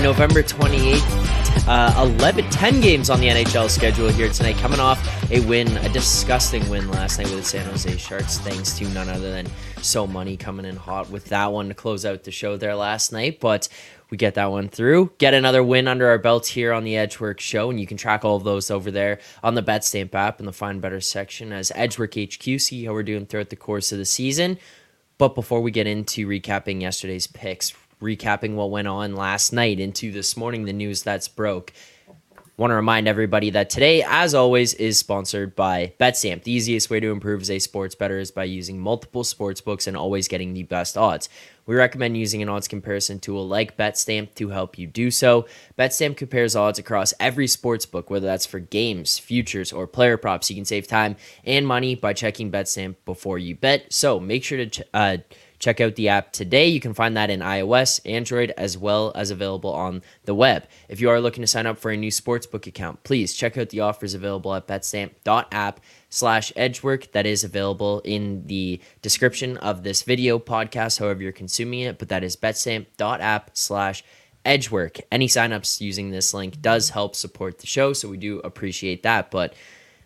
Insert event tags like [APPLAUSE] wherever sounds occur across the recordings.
November 28th, uh, 11, 10 games on the NHL schedule here tonight. Coming off a win, a disgusting win last night with the San Jose Sharks, thanks to none other than So Money coming in hot with that one to close out the show there last night. But we get that one through. Get another win under our belts here on the Edgework show, and you can track all of those over there on the BetStamp app in the Find Better section as Edgework HQ. See how we're doing throughout the course of the season. But before we get into recapping yesterday's picks, recapping what went on last night into this morning, the news that's broke. Want to remind everybody that today, as always, is sponsored by BetStamp. The easiest way to improve as a sports bettor is by using multiple sports books and always getting the best odds. We recommend using an odds comparison tool like BetStamp to help you do so. BetStamp compares odds across every sports book, whether that's for games, futures, or player props. You can save time and money by checking BetStamp before you bet. So make sure to ch- uh, Check out the app today. You can find that in iOS, Android, as well as available on the web. If you are looking to sign up for a new sportsbook account, please check out the offers available at betstamp.app slash edgework. That is available in the description of this video podcast, however you're consuming it, but that is betstamp.app slash edgework. Any signups using this link does help support the show, so we do appreciate that. But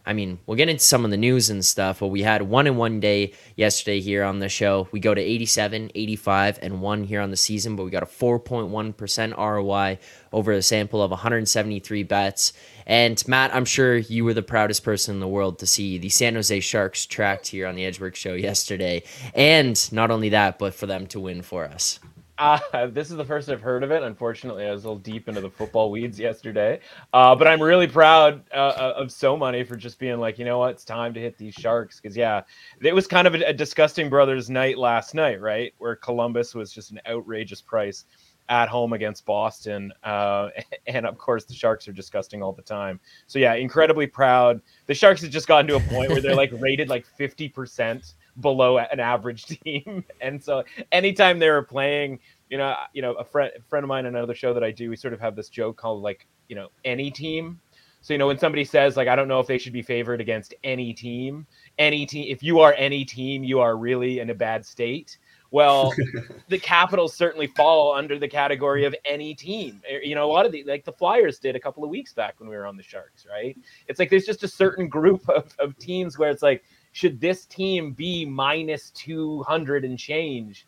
I mean, we'll get into some of the news and stuff, but we had one in one day yesterday here on the show. We go to 87, 85, and one here on the season, but we got a 4.1% ROI over a sample of 173 bets. And Matt, I'm sure you were the proudest person in the world to see the San Jose Sharks tracked here on the Edgework show yesterday. And not only that, but for them to win for us. Uh, [LAUGHS] this is the first I've heard of it. Unfortunately, I was a little deep into the football weeds yesterday. Uh, but I'm really proud uh, uh of So Money for just being like, you know what, it's time to hit these Sharks. Because, yeah, it was kind of a, a, disgusting brothers night last night, right? Where Columbus was just an outrageous price at home against Boston. Uh, [LAUGHS] and, of course, the Sharks are disgusting all the time. So, yeah, incredibly proud. The Sharks have just gotten to a point where they're like [LAUGHS] rated like 50% below an average [LAUGHS] team. And so anytime they were playing, you know, you know, a friend a friend of mine in another show that I do, we sort of have this joke called like, you know, any team. So you know, when somebody says like, I don't know if they should be favored against any team, any team, if you are any team, you are really in a bad state. Well, [LAUGHS] the Capitals certainly fall under the category of any team. Er, you know, a lot of the like the Flyers did a couple of weeks back when we were on the Sharks, right? It's like there's just a certain group [LAUGHS] of, of teams where it's like should this team be minus 200 and change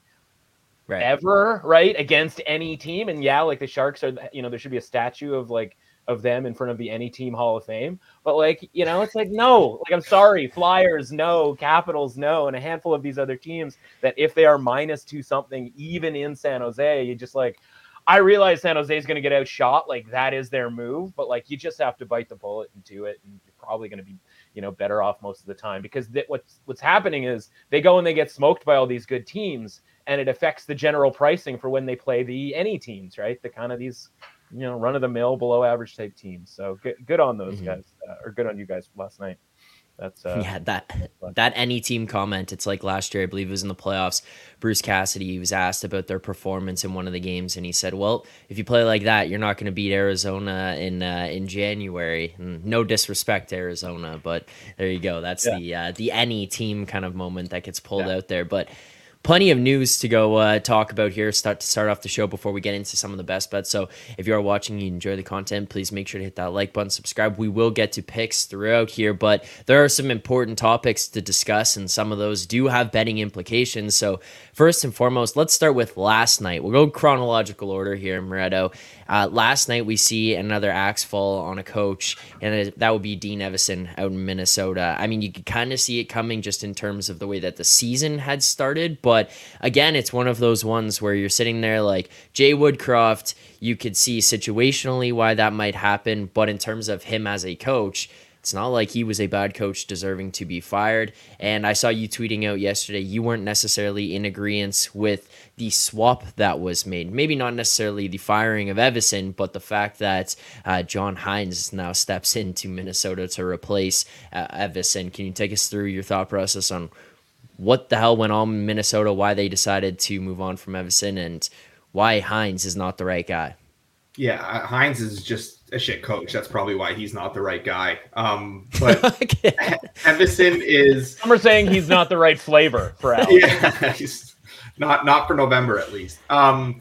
right. ever, right? Against any team. And yeah, like the Sharks are, you know, there should be a statue of like, of them in front of the any team Hall of Fame. But like, you know, it's like, no, like, I'm sorry, Flyers, no, Capitals, no, and a handful of these other teams that if they are minus two something, even in San Jose, you just like, I realize San Jose is going to get outshot. Like that is their move, but like you just have to bite the bullet and do it. And you're probably going to be you know better off most of the time. Because th- what's what's happening is they go and they get smoked by all these good teams and it affects the general pricing for when they play the any teams right? The kind of these you know run of the mill below average type teams. So good, good on those mm-hmm. guys uh, or good on you guys last night that's [LAUGHS] uh, yeah that that any team comment. It's like last year, I believe it was in the playoffs. Bruce Cassidy he was asked about their performance in one of the games, and he said, "Well, if you play like that, you're not going to beat Arizona in uh, in January." And no disrespect to Arizona, but there you go. That's yeah. the uh, the any team kind of moment that gets pulled yeah. out there. But plenty of news to go uh, talk about here. Start to start off the show before we get into some of the best bets. So if you are watching, you enjoy the content, please make sure to hit that like button, subscribe. We will get to picks throughout here, but there are some important topics to discuss, and some of those do have betting implications. So first and foremost, let's start with last night. We'll go chronological order here, Moretto. Uh, last night we see another axe fall on a coach, and that would be Dean Evason out in Minnesota. I mean, you could kind of see it coming just in terms of the way that the season had started, but again, it's one of those ones where you're sitting there like Jay Woodcroft. You could see situationally why that might happen, but in terms of him as a coach, it's not like he was a bad coach deserving to be fired. And I saw you tweeting out yesterday, you weren't necessarily in agreement with the swap that was made. Maybe not necessarily the firing of Evason, but the fact that uh, John Hynes now steps into Minnesota to replace uh, Evason. Can you take us through your thought process on what the hell went on in Minnesota, why they decided to move on from Evason, and why Hynes is not the right guy? Yeah, Hynes is just a shit coach. That's probably why he's not the right guy. Um, [LAUGHS] but Evason is. [LAUGHS] Some are saying he's not the right flavor for Alex. yeah, [LAUGHS] he's not not for November at least. Um,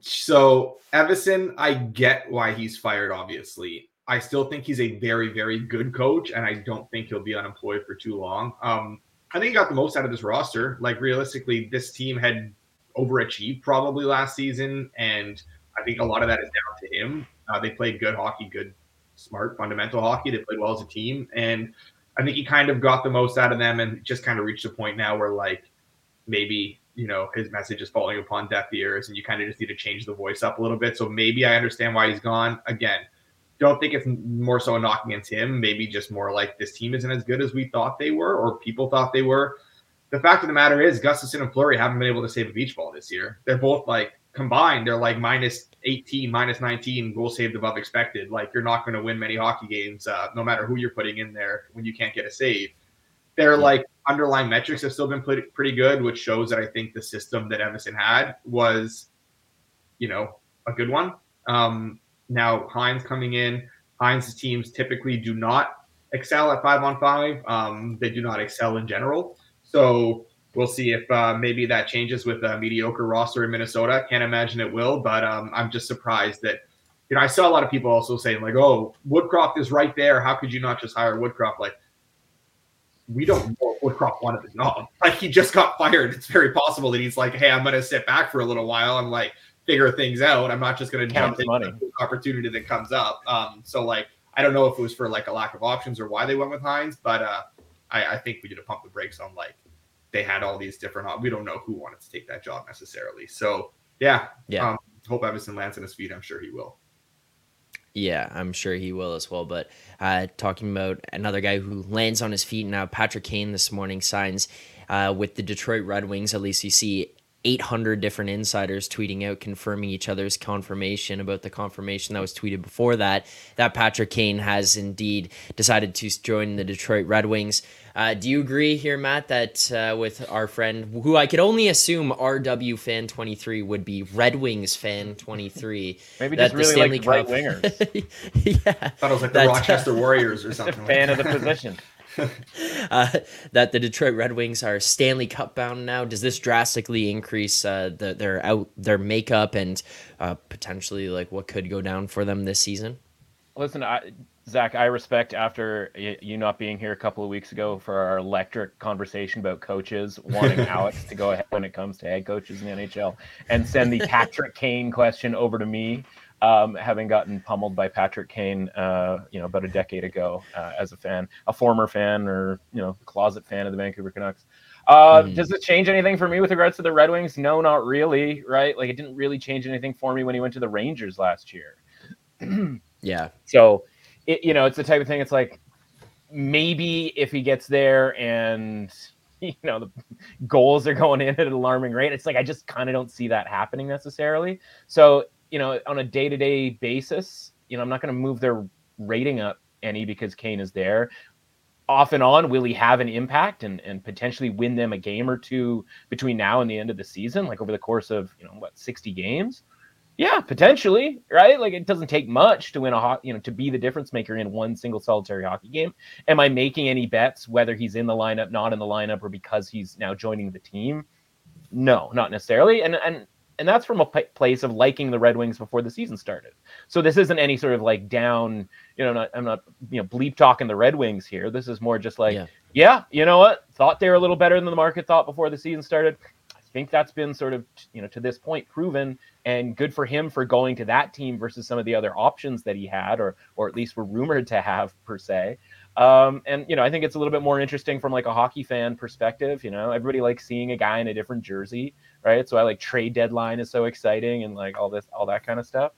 so Evason, I get why he's fired. Obviously, I still think he's a very, very good coach, and I don't think he'll be unemployed for too long. Um, I think he got the most out of this roster. Like realistically, this team had overachieved probably last season, and I think a lot of that is down to him. Uh, they played good hockey, good, smart, fundamental hockey. They played well as a team, and I think he kind of got the most out of them, and just kind of reached a point now where like maybe you know his message is falling upon deaf ears, and you kind of just need to change the voice up a little bit. So maybe I understand why he's gone. Again, don't think it's more so a knock against him. Maybe just more like this team isn't as good as we thought they were, or people thought they were. The fact of the matter is, Gustavsson and Fleury haven't been able to save a beach ball this year. They're both like combined, they're like minus 18, minus 19 goal saved above expected. Like you're not going to win many hockey games, uh, no matter who you're putting in there when you can't get a save. Their like underlying metrics have still been pretty, good, which shows that I think the system that Evason had was, you know, a good one. Um, now Hynes coming in, Hynes' teams typically do not excel at five on five. Um, they do not excel in general. So we'll see if uh, maybe that changes with a mediocre roster in Minnesota. Can't imagine it will, but um, I'm just surprised that you know I saw a lot of people also saying like, "Oh, Woodcroft is right there. How could you not just hire Woodcroft?" Like, we don't know if Woodcroft wanted the [LAUGHS] job. Like, he just got fired. It's very possible that he's like, "Hey, I'm going to sit back for a little while and like figure things out. I'm not just going to jump into money opportunity that comes up." Um, so like, I don't know if it was for like a lack of options or why they went with Hynes, but uh, I, I think we need to pump the brakes on like they had all these different. We don't know who wanted to take that job necessarily. So yeah, yeah. Um, hope Evason lands on his feet. I'm sure he will. Yeah, I'm sure he will as well. But uh, talking about another guy who lands on his feet now, Patrick Kane this morning signs uh, with the Detroit Red Wings. At least you see 800 different insiders tweeting out confirming each other's confirmation about the confirmation that was tweeted before that that Patrick Kane has indeed decided to join the Detroit Red Wings. Uh, do you agree here, Matt, that uh, with our friend, who I could only assume RW fan 23 would be Red Wings fan 23? [LAUGHS] Maybe just really Stanley like Cup... right wingers. [LAUGHS] yeah, I thought it was like the Rochester Warriors or [LAUGHS] something. fan of the position. [LAUGHS] uh, that the Detroit Red Wings are Stanley Cup bound now. Does this drastically increase uh, the, their out their makeup and uh, potentially like what could go down for them this season? Listen, I, Zach, I respect after you not being here a couple of weeks ago for our electric conversation about coaches [LAUGHS] wanting Alex to go ahead when it comes to head coaches in the NHL and send the Patrick Kane question over to me um, having gotten pummeled by Patrick Kane, uh, you know, about a decade ago uh, as a fan, a former fan or you know, closet fan of the Vancouver Canucks. Uh, mm. Does it change anything for me with regards to the Red Wings? No, not really. Right? Like it didn't really change anything for me when he went to the Rangers last year. [CLEARS THROAT] yeah. [CLEARS THROAT] So, it, you know, it's the type of thing. It's like maybe if he gets there and [LAUGHS] you know the goals are going in at an alarming rate, it's like I just kind of don't see that happening necessarily. So you know, on a day to day basis, you know, I'm not going to move their rating up any because Kane is there. Off and on, will he have an impact and, and potentially win them a game or two between now and the end of the season, like over the course of, you know, what, 60 games? Yeah, potentially, right? Like it doesn't take much to win a hot, you know, to be the difference maker in one single solitary hockey game. Am I making any bets whether he's in the lineup, not in the lineup, or because he's now joining the team? No, not necessarily. And and and that's from a p- place of liking the Red Wings before the season started. So this isn't any sort of like down, you know, not, I'm not, you know, bleep talking the Red Wings here. This is more just like, yeah. yeah, you know what? Thought they were a little better than the market thought before the season started. I think that's been sort of, you know, to this point proven and good for him for going to that team versus some of the other options that he had or or at least were rumored to have per se. Um, and you know, I think it's a little bit more interesting from like a hockey fan perspective. You know, everybody likes seeing a guy in a different jersey right? So I like trade deadline is so exciting and like all this, all that kind of stuff.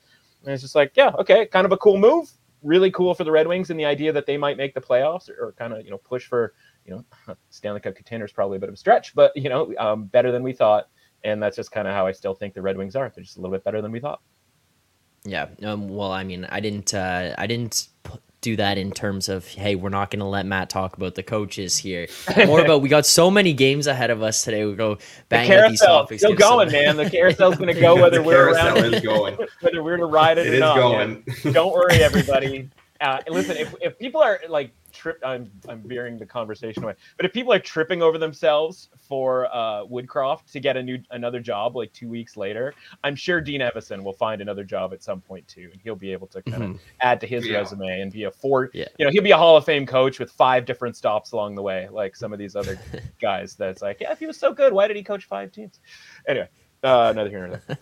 And it's just like, yeah, okay, kind of a cool move. Really cool for the Red Wings and the idea that they might make the playoffs or, or kind of you know push for you know [LAUGHS] Stanley Cup contenders probably a bit of a stretch, but you know um, better than we thought. And that's just kind of how I still think the Red Wings are. They're just a little bit better than we thought. Yeah. Um, well, I mean, I didn't. Uh, I didn't do that in terms of hey we're not going to let matt talk about the coaches here. More about we got so many games ahead of us today. We go bang the these topics still going some... man. The [LAUGHS] carousel's going to go whether we're around is going. [LAUGHS] whether we're to ride it, it or not going. don't worry [LAUGHS] everybody. Uh, listen if, if people are like trip, I'm I'm veering the conversation away. But if people are tripping over themselves for uh, Woodcroft to get a new another job like two weeks later, I'm sure Dean Evason will find another job at some point too, and he'll be able to kind of Mhm. add to his Yeah. resume and be a four. Yeah. You know, he'll be a Hall of Fame coach with five different stops along the way, like some of these other [LAUGHS] guys. That's like, yeah, if he was so good, why did he coach five teams? Anyway, uh, another here and there.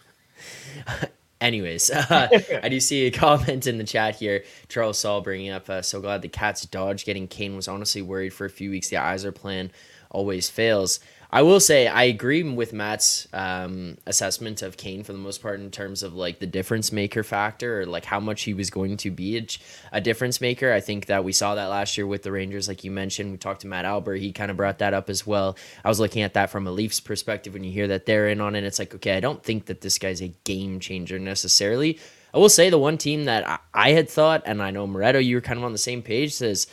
[LAUGHS] Anyways, [LAUGHS] uh, [LAUGHS] I do see a comment in the chat here. Charles Saul bringing up, uh, so glad the Cats dodged getting Kane. Was honestly worried for a few weeks. The Iser plan always fails. I will say I agree with Matt's um, assessment of Kane for the most part in terms of like the difference maker factor or like how much he was going to be a, a difference maker. I think that we saw that last year with the Rangers, like you mentioned. We talked to Matt Alber; he kind of brought that up as well. I was looking at that from a Leafs perspective. When you hear that they're in on it, it's like okay, I don't think that this guy's a game changer necessarily. I will say the one team that I, I had thought, and I know Moretto, you were kind of on the same page, says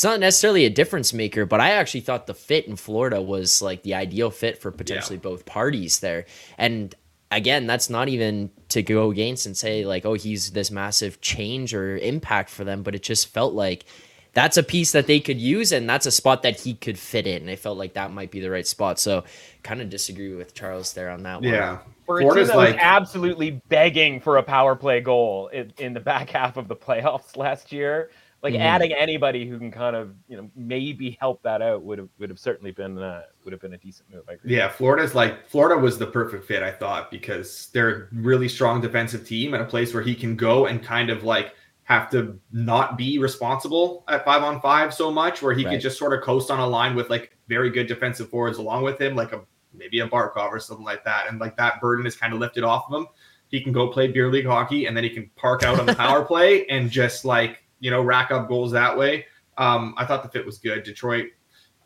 it's not necessarily a difference maker, but I actually thought the fit in Florida was like the ideal fit for potentially both parties there. And again, that's not even to go against and say like, oh, he's this massive change or impact for them, but it just felt like that's a piece that they could use and that's a spot that he could fit in. And I felt like that might be the right spot. So kind of disagree with Charles there on that one. Yeah. For a team Florida's that was like- absolutely begging for a power play goal in, in the back [LAUGHS] half of the playoffs last year, like Mhm. adding anybody who can kind of you know maybe help that out would have would have certainly been uh, would have been a decent move. I agree. Yeah, Florida's like Florida was the perfect fit, I thought, because they're a really strong defensive team and a place where he can go and kind of like have to not be responsible at five on five so much, where he Right. could just sort of coast on a line with like very good defensive forwards along with him, like a maybe a Barkov or something like that, and like that burden is kind of lifted off of him. He can go play beer league hockey, and then he can park out on the power [LAUGHS] play and just like you know rack up goals that way. Um, I thought the fit was good. Detroit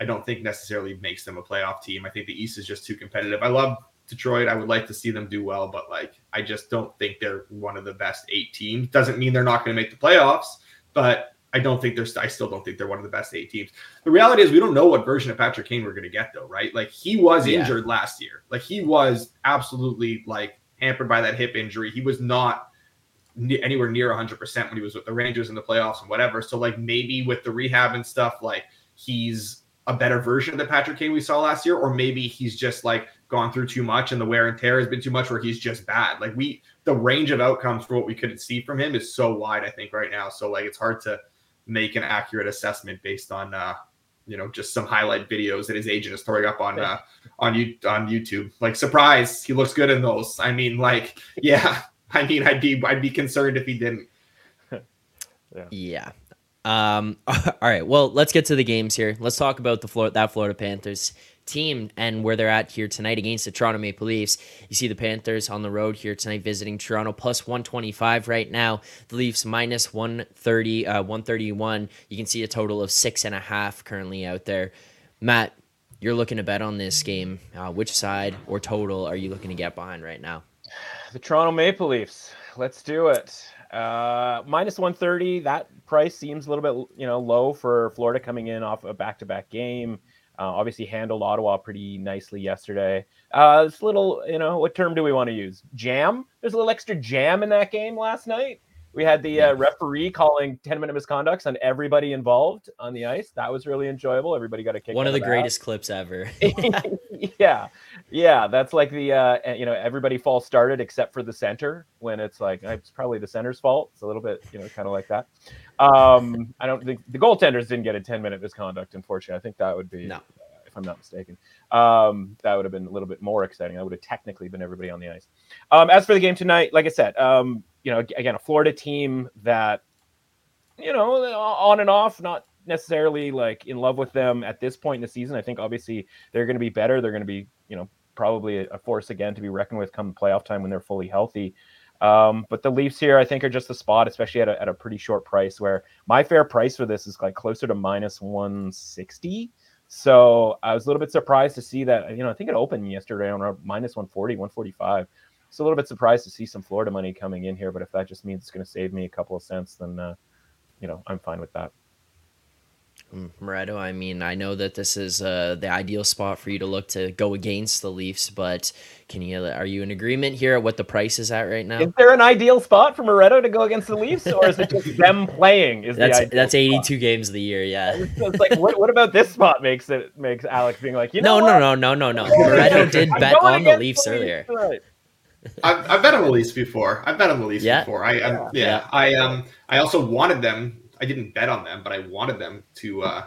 I don't think necessarily makes them a playoff team. I think the East is just too competitive. I love Detroit. I would like to see them do well, but like I just don't think they're one of the best eight teams. Doesn't mean they're not going to make the playoffs, but I don't think they're. I still don't think they're one of the best eight teams. The reality is we don't know what version of Patrick Kane we're going to get though, right? Like he was Yeah. injured last year. Like he was absolutely like hampered by that hip injury. He was not anywhere near 100% when he was with the Rangers in the playoffs and whatever. So like maybe with the rehab and stuff, like he's a better version of the Patrick Kane we saw last year, or maybe he's just like gone through too much and the wear and tear has been too much where he's just bad. Like we the range of outcomes for what we couldn't see from him is so wide, I think, right now. So like it's hard to make an accurate assessment based on uh you know just some highlight videos that his agent is throwing up on uh on you on YouTube. Like surprise, he looks good in those. I mean, like, yeah. [LAUGHS] I mean, I'd be I'd be concerned if he didn't. [LAUGHS] Yeah. Um, [LAUGHS] all right. Well, let's get to the games here. Let's talk about the Florida, that Florida Panthers team and where they're at here tonight against the Toronto Maple Leafs. You see the Panthers on the road here tonight visiting Toronto plus 125 right now. The Leafs minus 130, uh, 131. You can see a total of six and a half currently out there. Matt, you're looking to bet on this game. Uh, which side or total are you looking to get behind right now? The Toronto Maple Leafs. Let's do it. Uh, minus 130. That price seems a little bit, you know, low for Florida coming in off a back-to-back game. Uh, obviously handled Ottawa pretty nicely yesterday. Uh, this little, you know, what term do we want to use? Jam. There's a little extra jam in that game last night. We had the uh, referee calling 10 minute misconducts on everybody involved on the ice. That was really enjoyable. Everybody got a kick. One of the greatest clips ever. [LAUGHS] [LAUGHS] yeah, yeah, that's like the uh, you know everybody false started except for the center when it's like it's probably the center's fault. It's a little bit you know kind of like that. Um, I don't think the goaltenders didn't get a ten minute misconduct. Unfortunately, I think that would be No. uh, if I'm not mistaken. Um, that would have been a little bit more exciting. That would have technically been everybody on the ice. Um, as for the game tonight, like I said, um, you know, again, a Florida team that you know on and off, not necessarily like in love with them at this point in the season. I think obviously they're going to be better. They're going to be, you know, probably a, force again to be reckoned with come playoff time when they're fully healthy. Um, but the Leafs here, I think, are just the spot, especially at a, at a pretty short price. Where my fair price for this is like closer to minus one sixty. So I was a little bit surprised to see that. You know, I think it opened yesterday on minus 140, 145. So a little bit surprised to see some Florida money coming in here. But if that just means it's going to save me a couple of cents, then uh, you know I'm fine with that. Moretto, I mean, I know that this is uh, the ideal spot for you to look to go against the Leafs, but can you are you in agreement here at what the price is at right now? Is there an ideal spot for Moretto to go against the Leafs, or is it just [LAUGHS] them playing? Is that's the that's 82 games of the year, yeah. It's like what, what about this spot makes it makes Alex being like you No, know no, what? no, no, no, no. Moretto did bet on the against Leafs Leafs earlier. tonight. I've, I've bet on the Leafs before. I've bet on the Leafs Yeah? before. I um, yeah. Yeah. I um I also wanted them. I didn't bet on them, but I wanted them to uh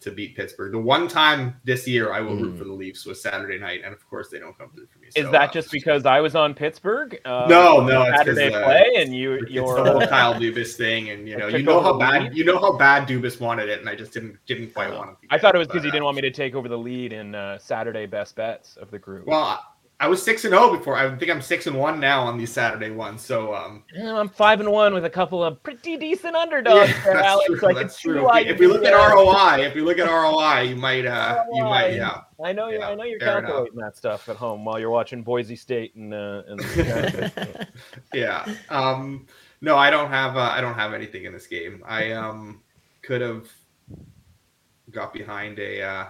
to beat Pittsburgh. The one time this year I will root Mm. for the Leafs was Saturday night, and of course they don't come through for me. Is so, that uh, just because I was on Pittsburgh? Uh, No, no, it's 'cause, Saturday uh, play, and you It's you're the whole uh, Kyle Dubas thing, and you [LAUGHS] know, you know how bad lead? you know how bad Dubas wanted it, and I just didn't didn't quite Oh. want to I thought it was because he uh, didn't want me to take over the lead in uh, Saturday best bets of the group. Well, I, was six and zero before. I think I'm six and one now on these Saturday ones. So um, I'm five and one with a couple of pretty decent underdogs yeah, [LAUGHS] there, that's Alex. true. That's true. If, we look at ROI, if we look at ROI, you might uh, you might yeah. I know you're. Yeah, I know you're fair enough. calculating that stuff at home while you're watching Boise State and uh, and. [LAUGHS] yeah. Um, no, I don't have. Uh, I don't have anything in this game. I um could have got behind a uh,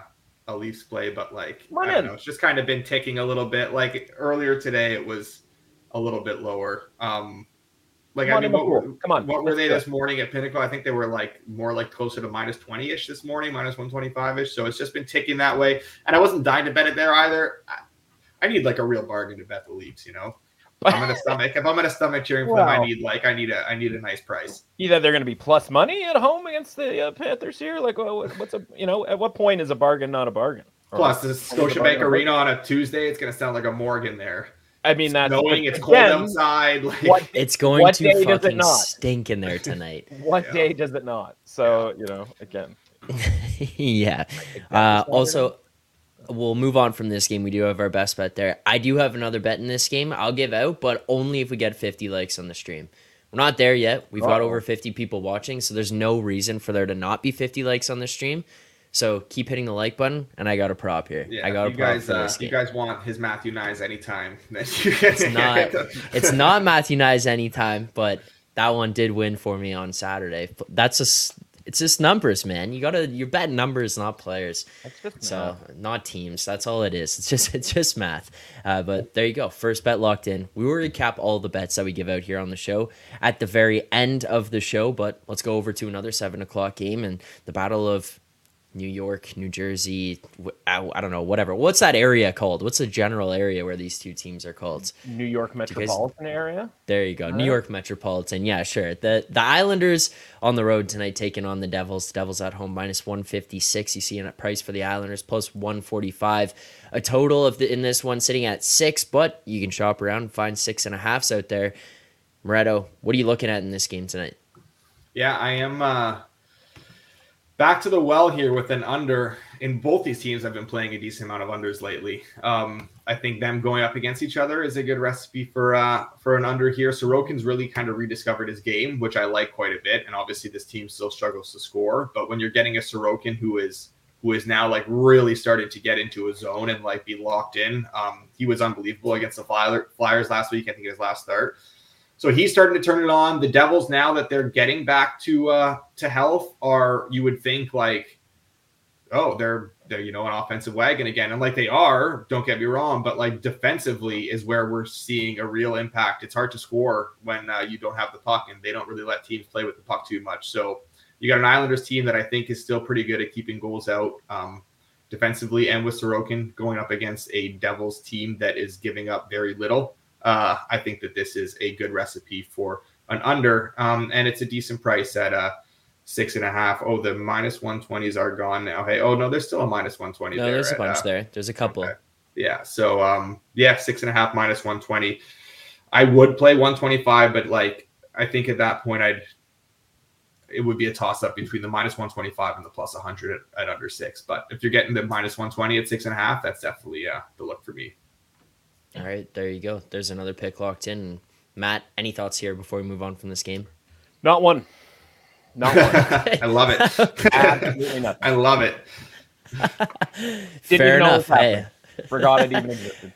a Leafs play, but like I don't in. know, it's just kind of been ticking a little bit. Like earlier today, it was a little bit lower. Um, like Come I mean, what, were- Come on, what were they this morning at Pinnacle? I think they were like more like closer to minus twenty ish this morning, minus one twenty five ish. So it's just been ticking that way, and I wasn't dying to bet it there either. I, I need like a real bargain to bet the Leafs, you know. If I'm in a [LAUGHS] stomach. If I'm in a stomach cheering for them, I need like I need a I need a nice price. Either they're going to be plus money at home against the uh, Panthers here. Like, what- what's a you know at what point is a bargain not a bargain? Or- Plus, the Scotiabank. Arena on a Tuesday, it's gonna sound like a Morgan there. I mean that's Knowing it's cold again, outside, like What [LAUGHS] It's going What to day does it fucking not? stink in there [LAUGHS] tonight. what Yeah. day does it not? So you know again. yeah. Uh, also, we'll move on from this game. We do have our best bet there. I do have another bet in this game. I'll give out, but only if we get 50 likes on the stream. We're not there yet. We've got Uh-oh. over 50 people watching, so there's no reason for there to not be 50 likes on the stream. So keep hitting the like button, and I got a prop here. yeah, I got a you prop guys, for uh, this you guys want his Matthew Knies anytime. [LAUGHS] It's not. it's [LAUGHS] not Matthew Knies anytime, but that one did win for me on Saturday. That's just it's just numbers, man. You gotta you're betting numbers, not players. That's just So not teams. That's all it is. It's just [LAUGHS] it's just math. Uh, but there you go. First bet locked in. We will recap all the bets that we give out here on the show at the very end of the show. But let's go over to another seven o'clock game and the battle of New York, New Jersey. I, I don't know. Whatever. What's that area called? What's the general area where these two teams are called? New York guys- metropolitan area. There you go. New Alright. York Metropolitan. Yeah, sure. The the Islanders on the road tonight taking on the Devils. The Devils at home minus 156. You see a price for the Islanders plus 145. A total of the in this one sitting at six, but you can shop around and find six and a halfs out there. Moretto, what are you looking at in this game tonight? Yeah, I am uh, back to the well here with an under. In both these teams, I've been playing a decent amount of unders lately. Um, I think them going up against each other is a good recipe for uh, for an under here. Sorokin's really kind of rediscovered his game, which I like quite a bit. And obviously, this team still struggles to score. But when you're getting a Sorokin who is who is now like really starting to get into a zone and like be locked in, um, he was unbelievable against the Flyer, Flyers last week. I think his last start. So he's starting to turn it on. The Devils now that they're getting back to uh to health are you would think like oh they're they're you know an offensive wagon again. And like they are don't get me wrong but like defensively is where we're seeing a real impact. It's hard to score when uh, you don't have the puck and they don't really let teams play with the puck too much. So you got an Islanders team that I think is still pretty good at keeping goals out um, defensively and with Sorokin going up against a Devils team that is giving up very little uh, I think that this is a good recipe for an under, um, and it's a decent price at uh, six and a half. Oh, the minus one twenties are gone now. Hey, oh no, there's still a minus one twenty. No, there there's a bunch uh, there. There's a couple. okay. Yeah, so um, yeah, six and a half minus one twenty. I would play one twenty five, but like I think at that point I'd it would be a toss up between the minus one twenty five and the plus one hundred at, at under six. But if you're getting the minus one twenty at six and a half, that's definitely uh, the look for me. All right, there you go. There's another pick locked in. Matt, any thoughts here before we move on from this game? Not one. Not one. [LAUGHS] I love it. Absolutely nothing. I love it. [LAUGHS] even Fair enough. Hey, Forgot it even existed.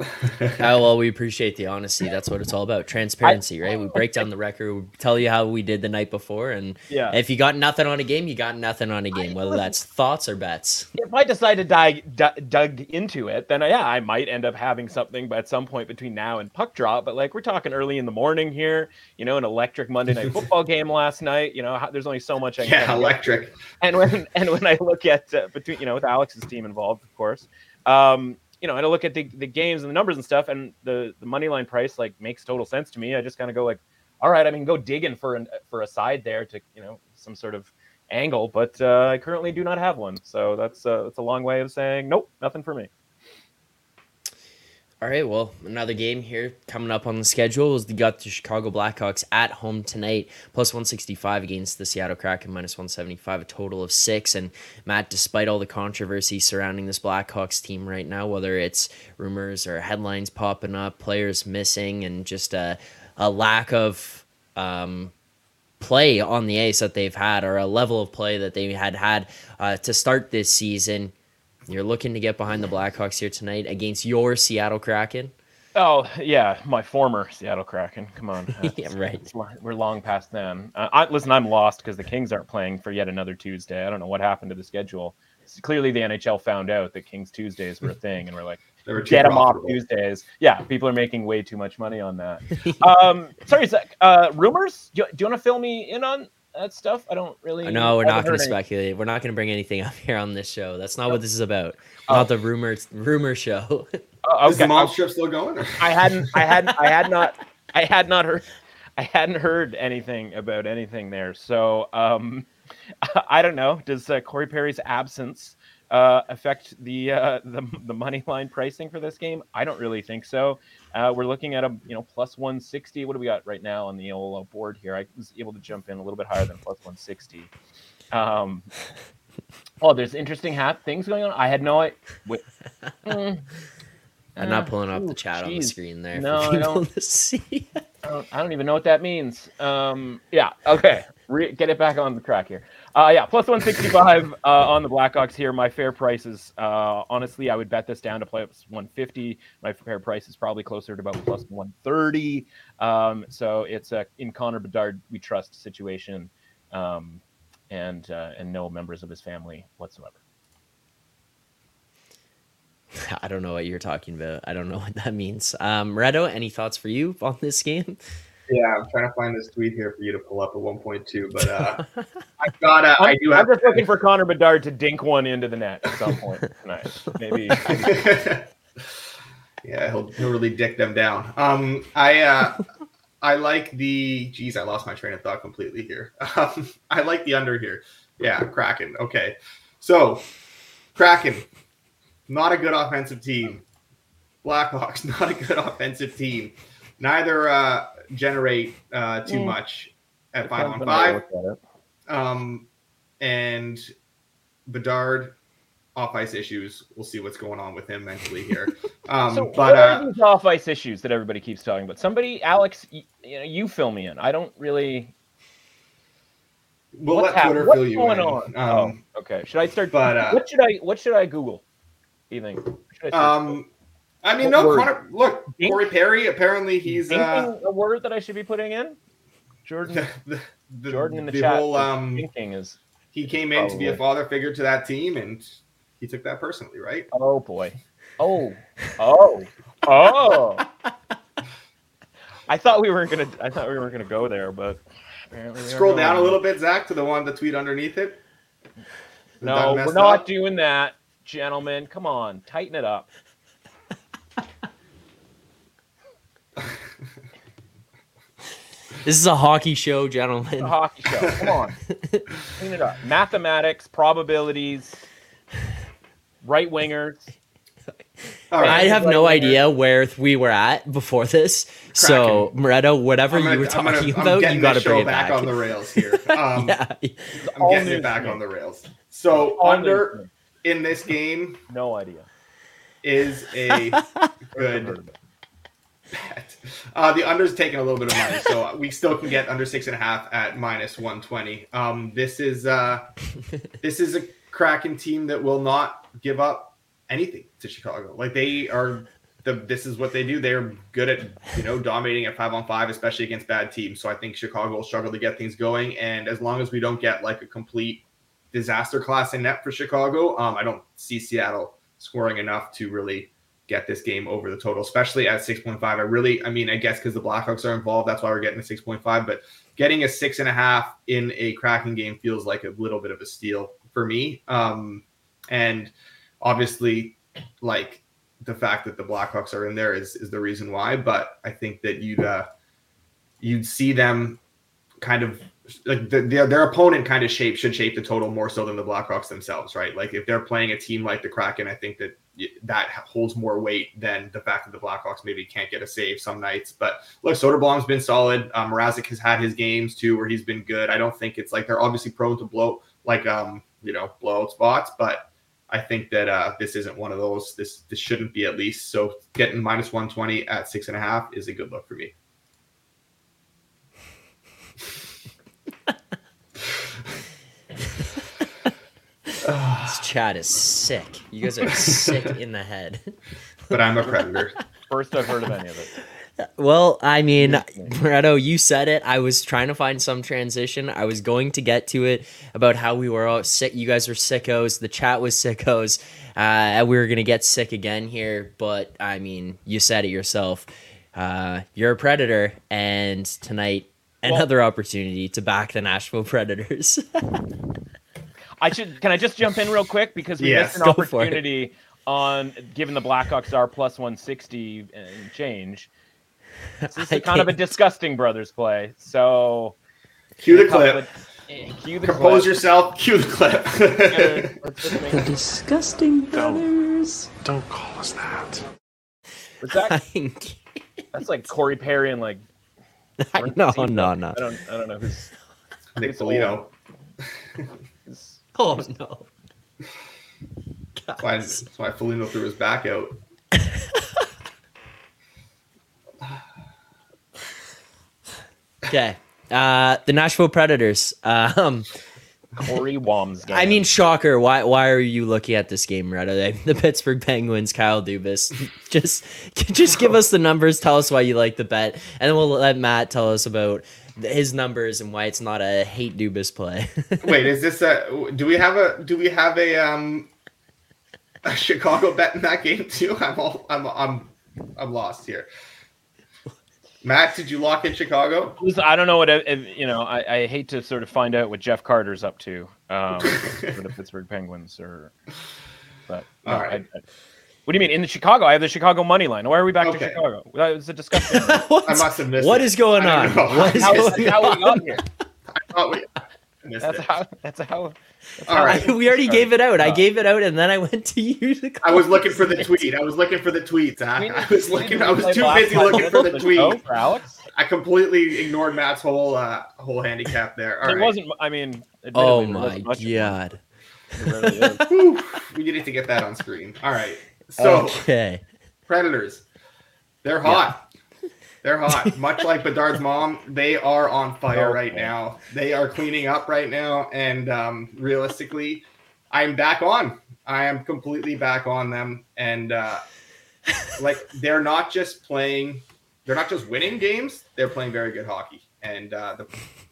[LAUGHS] oh, well, we appreciate the honesty. That's what it's all about. Transparency, right? We break down the record, we tell you how we did the night before, and Yeah. if you got nothing on a game, you got nothing on a game, whether that's thoughts or bets. if I decide to dig, d- dug into it, then yeah, I might end up having something but at some point between now and puck drop. But like we're talking early in the morning here, you know, an electric Monday night [LAUGHS] football game last night. You know, how, there's only so much I can Yeah, get. electric. and when and when I look at uh, between you know with Alex's team involved, of course, um, you know, and I look at the, the games and the numbers and stuff, and the the money line price like makes total sense to me. I just kind of go like, all right, I mean, go digging for an for a side there to you know some sort of angle, but uh, I currently do not have one, so that's uh, that's a long way of saying nope, nothing for me. All right, well, another game here coming up on the schedule is the got the Chicago Blackhawks at home tonight, plus 165 against the Seattle Kraken, minus 175, a total of six. And Matt, despite all the controversy surrounding this Blackhawks team right now, whether it's rumors or headlines popping up, players missing, and just a, a lack of um, play on the ice that they've had, or a level of play that they had had uh, to start this season, you're looking to get behind the Blackhawks here tonight against your Seattle Kraken. Oh yeah, my former Seattle Kraken. Come on, [LAUGHS] Yeah, right. We're long past them. Uh, I, listen, I'm lost because the Kings aren't playing for yet another Tuesday. I don't know what happened to the schedule. S- Clearly, the NHL found out that Kings Tuesdays were a [LAUGHS] thing, and we're like, were get them off. Tuesdays. Yeah, people are making way too much money on that. [LAUGHS] um, sorry, Zach. Uh, rumors? Do you, do you want to fill me in on that stuff? I don't really. No, we're not going to speculate. We're not going to bring anything [LAUGHS] up here on this show. That's not what this is about. Oh. Not the rumor rumor show. Uh, [LAUGHS] Is the okay, mom I- strip still going? [LAUGHS] I hadn't, I hadn't, I had not, I had not heard, I hadn't heard anything about anything there. So, um, I don't know. Does uh, Corey Perry's absence uh, affect the, uh, the the money line pricing for this game? I don't really think so. Uh, we're looking at a you know plus one sixty. What do we got right now on the old uh, board here? I was able to jump in a little bit higher than plus one sixty. Um, [LAUGHS] oh, there's interesting hat things going on. I had no idea. I'm not pulling up the chat on the screen there No, I don't. to see. I don't, I don't even know what that means. Um, yeah, okay. Re- get it back on the track here. Uh, yeah, plus 165 uh, on the Blackhawks here. My fair price is, uh, honestly, I would bet this down to plus 150. My fair price is probably closer to about plus 130. Um, so it's a in Connor Bedard we trust situation, um, and uh, and no members of his family whatsoever. [LAUGHS] I don't know what you're talking about. I don't know what that means. Um, any thoughts for you on this game? Yeah, I'm trying to find this tweet here for you to pull up at 1.2, but uh, [LAUGHS] I've got. Uh, I I'm, do I'm have. just looking for Connor Bedard to dink one into the net at some point tonight. Maybe. [LAUGHS] yeah, he'll, he'll really dick them down. Um, I uh, I like the. Geez, I lost my train of thought completely here. [LAUGHS] Um, I like the under here. Yeah, Kraken. Okay, so Kraken, not a good offensive team. Blackhawks, not a good offensive team. Neither uh, generate uh, too Mm. much at five on Depends how you five. look at it. Um, and Bedard off ice issues. We'll see what's going on with him mentally here. [LAUGHS] Um, so but what are uh, these off ice issues that everybody keeps talking about? Somebody, Alex, you, you know, you fill me in. I don't really. we'll what's let hap- Twitter what's fill you going in. on? Um, oh, okay. Should I start? but, uh, what should I? What should I Google? Do you think? Should I search um, I mean, What no. Connor, look, Dink? Corey Perry. Apparently, he's Dinking uh, a word that I should be putting in. Jordan. the, [LAUGHS] the, the, Jordan in the, the chat. whole. Um, Dinking is. he came in to be a father figure to that team, and he took that personally, right? Oh boy. Oh. Oh. Oh. [LAUGHS] I thought we weren't gonna. I thought we weren't gonna go there, but apparently we Scroll down a little bit, Zach, to the one the tweet underneath it. Is No, we're not up? doing that, gentlemen. Come on, tighten it up. This is a hockey show, It's a gentlemen. hockey show. Come on, [LAUGHS] clean it up. Mathematics, probabilities, right wingers. All right. I have no idea where we were at before this. So, Moretto, whatever gonna- you were I'm gonna- talking about, you got to this bring it back, back. on the rails here. [LAUGHS] Um, yeah. I'm All getting it back to on the rails. So All under news in this game. No idea. is a [LAUGHS] good of it. Bet. Uh, the under's taking a little bit of money, so we still can get under six and a half at minus one twenty. Um, this is uh, [LAUGHS] this is a Kraken team that will not give up anything to Chicago. Like they are the, this is what they do. They're good at you know dominating at five on five, especially against bad teams. So I think Chicago will struggle to get things going. And as long as we don't get like a complete disaster class in net for Chicago, um, I don't see Seattle scoring enough to really get this game over the total, especially at 6.5. I really, I mean, I guess because the Blackhawks are involved, that's why we're getting a 6.5. But getting a six and a half in a Kraken game feels like a little bit of a steal for me. Um, and obviously, like the fact that the Blackhawks are in there is is the reason why. But I think that you'd uh, you'd see them kind of like the, their, their opponent kind of shape should shape the total more so than the Blackhawks themselves, right? Like if they're playing a team like the Kraken, I think that that holds more weight than the fact that the Blackhawks maybe can't get a save some nights. But look, Soderblom's been solid. Um, Mrazek has had his games too where he's been good. I don't think it's like they're obviously prone to blow like um you know blowout spots, but I think that uh, this isn't one of those. This this shouldn't be at least. So getting minus one twenty at six and a half is a good look for me. [LAUGHS] this chat is sick. You guys are sick [LAUGHS] in the head. But I'm a predator. First I've heard of any of it. Well, I mean, Reto, you said it. I was trying to find some transition. I was going to get to it about how we were all sick. You guys were sickos. The chat was sickos. Uh, we were going to get sick again here. But, I mean, you said it yourself. Uh, you're a predator. And tonight, another well, opportunity to back the Nashville Predators. [LAUGHS] I should. Can I just jump in real quick because we yes, missed an opportunity on given the Blackhawks are plus 160 and change. This is kind can't. of a disgusting brothers play. So cue the clip. Of, cue the Compose clip. yourself. Cue the clip. [LAUGHS] [LAUGHS] the disgusting brothers. Don't, don't call us that. Was that? [LAUGHS] that's like Corey Perry and like. no, no, no, no. I don't. I don't know who's. Nick Foligno. [LAUGHS] oh no. That's why, that's why Foligno threw his back out. Okay. Uh, the Nashville Predators. Um, Corey Wamsgame. I mean, shocker. Why? Why are you looking at this game, Reto? The Pittsburgh Penguins. Kyle Dubas. just, [LAUGHS] just give us the numbers. Tell us why you like the bet, and then we'll let Matt tell us about his numbers and why it's not a hate Dubas play. [LAUGHS] Wait, is this a? Do we have a? Do we have a um? A Chicago bet in that game too? I'm all. I'm. I'm. I'm lost here. Matt, did you lock in Chicago? I don't know what if, you know. I, I, hate to sort of find out what Jeff Carter's up to um, [LAUGHS] for the Pittsburgh Penguins, or but no, I, I, what do you mean in the Chicago? I have the Chicago money line. Why are we back okay. to Chicago? That was a discussion. [LAUGHS] I must have missed. What it. is going on? What is how, going how we got here? I thought we. That's it. how. That's how. All right. [LAUGHS] we already gave it out. I gave it out, and then I went to you. To I was looking for the [LAUGHS] tweet. I was looking for the tweet. I, I was looking. I was too busy looking for the tweet. For Alex. I completely ignored Matt's whole uh, whole handicap there. All it right. wasn't. I mean. Oh my god. Really we needed to get that on screen. All right. So okay. Predators. They're hot. [LAUGHS] They're hot. Much like Bedard's mom, they are on fire right now. They are cleaning up right now. And um, realistically, I'm back on. I am completely back on them. And uh, [LAUGHS] like they're not just playing, they're not just winning games, they're playing very good hockey. And uh, the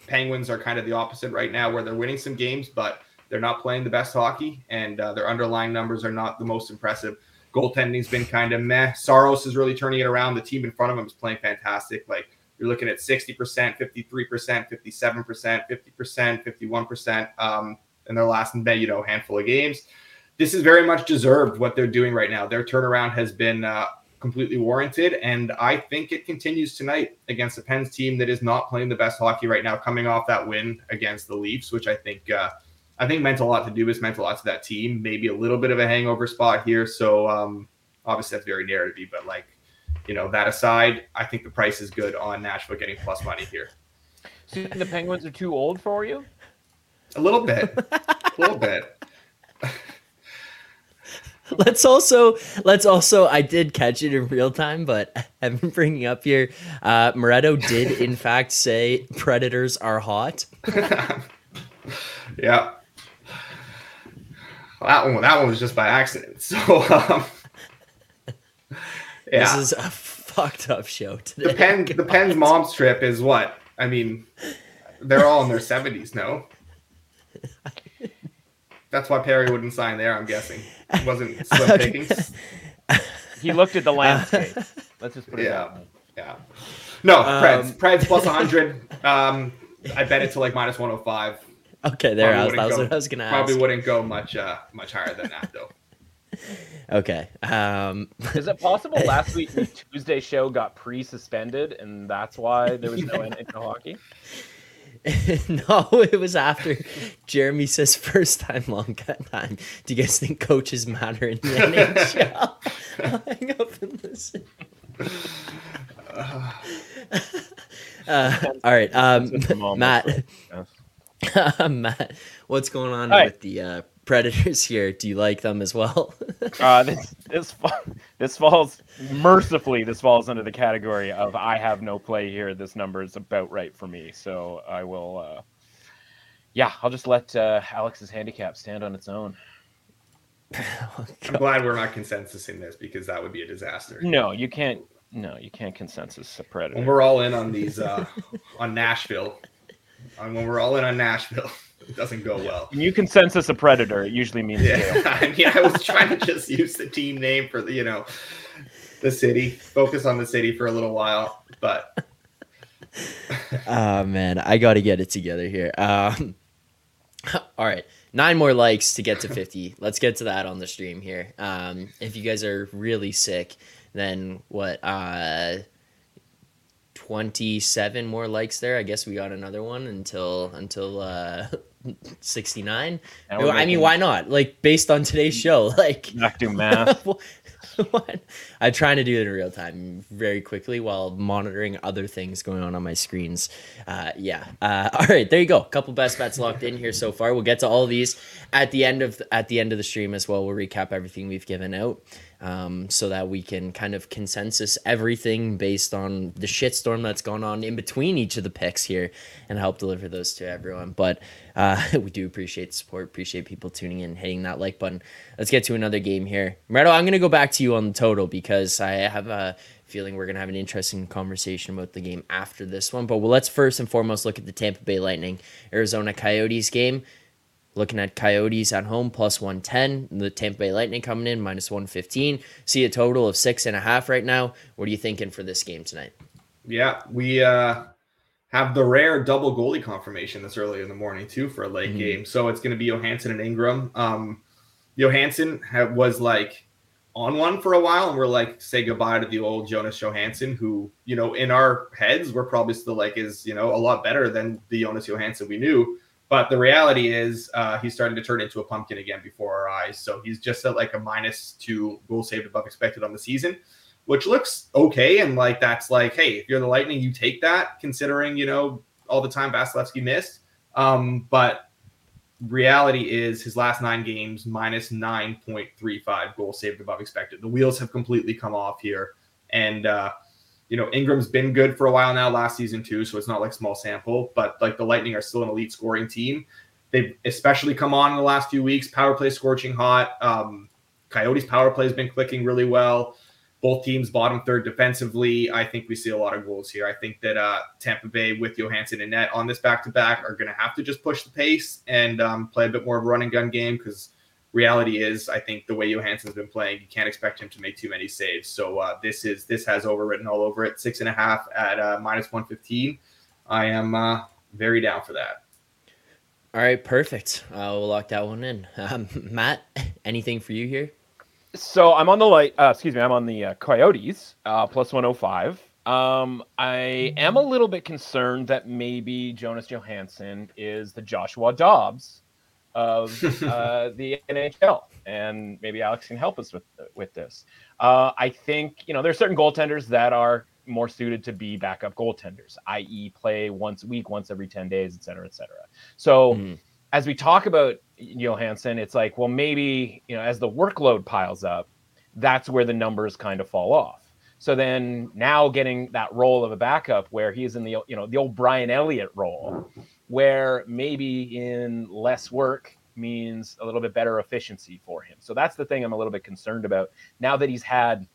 Penguins are kind of the opposite right now, where they're winning some games, but they're not playing the best hockey, and uh, their underlying numbers are not the most impressive. Goaltending's been kind of meh. Saros is really turning it around. The team in front of him is playing fantastic. Like you're looking at 60%, 53%, 57%, 50%, 51% um, in their last, you know, handful of games. This is very much deserved what they're doing right now. Their turnaround has been uh, completely warranted, and I think it continues tonight against the Pens team that is not playing the best hockey right now, coming off that win against the Leafs, which I think uh, – I think meant a lot to Dubas, meant a lot to that team. Maybe a little bit of a hangover spot here. So um, obviously that's very narrative, but like, you know, that aside, I think the price is good on Nashville getting plus money here. So the Penguins are too old for you? A little bit. a little bit. [LAUGHS] let's also let's also I did catch it in real time, but [LAUGHS] I've been bringing up here. Uh, Moretto did in fact say predators are hot. [LAUGHS] yeah that one that one was just by accident. [LAUGHS] So um, Yeah. This is a fucked up show today. The Penn the [LAUGHS] Penn's mom's trip is what? I mean, they're all in their seventies, no? That's why Perry wouldn't sign there, I'm guessing. It wasn't [LAUGHS] slim Okay. pickings. He looked at the landscape. Let's just put it Yeah. that way. Yeah. No, Um, Preds. Preds plus 100. Um, I bet it to like minus 105. Okay, there. I was, Probably that was wouldn't what I was gonna Probably ask. wouldn't go much uh, much higher than that though. [LAUGHS] Okay. Um, Is it possible [LAUGHS] last week the Tuesday show got pre-suspended and that's why there was no NHL hockey? [LAUGHS] no, it was after Jeremy says first time long cut time. Do you guys think coaches matter in the NHL? I'll hang up and listen. [SIGHS] Uh, all right, um, Just a moment. Matt. Yes. [LAUGHS] Matt, what's going on Hi. with the uh, Predators here? Do you like them as well? [LAUGHS] Uh, this this fa- this falls mercifully. This falls under the category of I have no play here. This number is about right for me, so I will. Uh, yeah, I'll just let uh, Alex's handicap stand on its own. [LAUGHS] I'm glad we're not consensusing this because that would be a disaster. No, you can't. No, you can't consensus a When predator. we're all in on these uh, on Nashville, and when we're all in on Nashville, [LAUGHS] it doesn't go well. When you consensus a predator, it usually means. Yeah, [LAUGHS] I mean, I was trying to just use the team name for the, you know, the city, focus on the city for a little while, but oh [LAUGHS] man, I got to get it together here. Um, all right, nine more likes to get to fifty. Let's get to that on the stream here. Um, if you guys are really sick, then what? Uh, twenty-seven more likes there. I guess we got another one until until uh, [LAUGHS] sixty-nine. Now we're I mean, why not? Like based on today's show, [LAUGHS] like Not do math. [LAUGHS] what? I'm trying to do it in real time very quickly while monitoring other things going on on my screens. Uh, yeah. Uh, all right, there you go. A couple best bets locked in here so far. We'll get to all these at the end of at the end of the stream as well. We'll recap everything we've given out um, so that we can kind of consensus everything based on the shitstorm that's gone on in between each of the picks here and help deliver those to everyone. But uh, [LAUGHS] we do appreciate the support, appreciate people tuning in, hitting that like button. Let's get to another game here. Moretto, I'm going to go back to you on the total because I have a feeling we're going to have an interesting conversation about the game after this one. But well, let's first and foremost look at the Tampa Bay Lightning Arizona Coyotes game. Looking at Coyotes at home plus 110. The Tampa Bay Lightning coming in minus 115. See a total of six and a half right now. What are you thinking for this game tonight? yeah, we uh, have the rare double goalie confirmation this early in the morning too for a late Mhm. game. So it's going to be Johansson and Ingram. Um, Johansson ha- was like on one for a while, and we're like say goodbye to the old Jonas Johansson, who you know in our heads we're probably still like is you know a lot better than the Jonas Johansson we knew. But the reality is uh, he's starting to turn into a pumpkin again before our eyes. So he's just at like a minus two goal saved above expected on the season, which looks okay. And like that's like, hey, if you're the Lightning, you take that, considering you know all the time Vasilevskiy missed. Um, but reality is his last nine games minus 9.35 goal saved above expected. The wheels have completely come off here. And uh, you know, Ingram's been good for a while now last season too, so it's not like small sample, but like the Lightning are still an elite scoring team. They've especially come on in the last few weeks. Power play scorching hot. Um, Coyotes power play has been clicking really well. Both teams bottom third defensively. I think we see a lot of goals here. I think that uh, Tampa Bay with Johansson and Net on this back to back are going to have to just push the pace and um, play a bit more of a run and gun game because reality is, I think the way Johansson's been playing, you can't expect him to make too many saves. So uh, this is this has overwritten all over it. Six and a half at uh, minus one fifteen. I am uh, very down for that. All right, perfect. Uh, we'll lock that one in. [LAUGHS] Um, Matt, anything for you here? So I'm on the light. Uh, excuse me. I'm on the uh, Coyotes uh, plus 105. Um, I am a little bit concerned that maybe Jonas Johansson is the Joshua Dobbs of [LAUGHS] uh, the NHL, and maybe Alex can help us with with this. Uh, I think you know there's certain goaltenders that are more suited to be backup goaltenders, i.e., play once a week, once every 10 days, et cetera, et cetera. So Mhm. as we talk about Johansson, it's like, well, maybe you know, as the workload piles up, that's where the numbers kind of fall off. So then now getting that role of a backup where he's in the you know the old Brian Elliott role, where maybe in less work means a little bit better efficiency for him. So that's the thing I'm a little bit concerned about now that he's had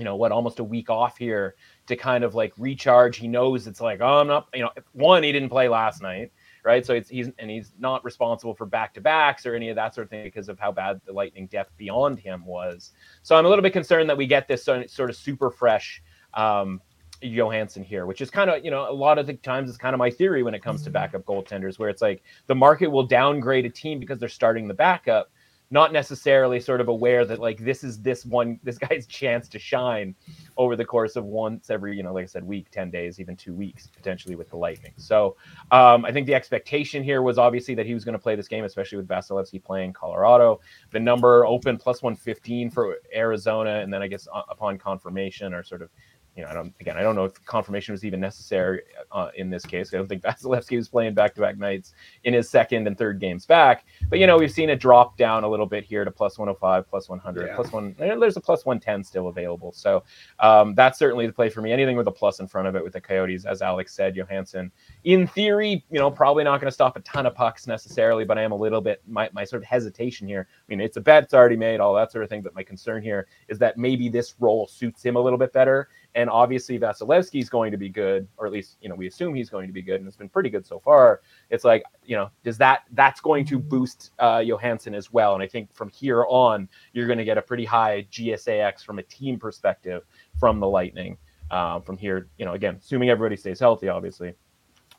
you know what, almost a week off here to kind of like recharge. He knows it's like, oh, I'm not, you know, one, he didn't play last night, right? So it's he's and he's not responsible for back to backs or any of that sort of thing because of how bad the Lightning depth beyond him was. So I'm a little bit concerned that we get this sort of super fresh um, Johansson here, which is kind of, you know, a lot of the times it's kind of my theory when it comes to mm-hmm. backup goaltenders, where it's like the market will downgrade a team because they're starting the backup, not necessarily sort of aware that like this is this one [LAUGHS] this guy's chance to shine over the course of once every you know like i said week 10 days even two weeks potentially with the lightning so um, i think the expectation here was obviously that he was going to play this game especially with vasilevskiy playing colorado the number open plus 115 for arizona and then i guess uh, upon confirmation or sort of you know, I don't again, I don't know if confirmation was even necessary uh, in this case. I don't think [LAUGHS] Vasilevskiy was playing back-to-back nights in his second and third games back. But you know, we've seen it drop down a little bit here to plus 105, plus 100, yeah. plus one. There's a plus 110 still available. So um, that's certainly the play for me. Anything with a plus in front of it with the Coyotes, as Alex said, Johansson, in theory, you know, probably not going to stop a ton of pucks necessarily. But I am a little bit my my sort of hesitation here. I mean, it's a bet, it's already made, all that sort of thing. But my concern here is that maybe this role suits him a little bit better and obviously Vasilevskiy is going to be good, or at least you know we assume he's going to be good, and it's been pretty good so far. It's like you know, does that that's going to boost uh, Johansson as well? And I think from here on, you're going to get a pretty high GSAX from a team perspective from the Lightning. Uh, from here, you know, again, assuming everybody stays healthy, obviously,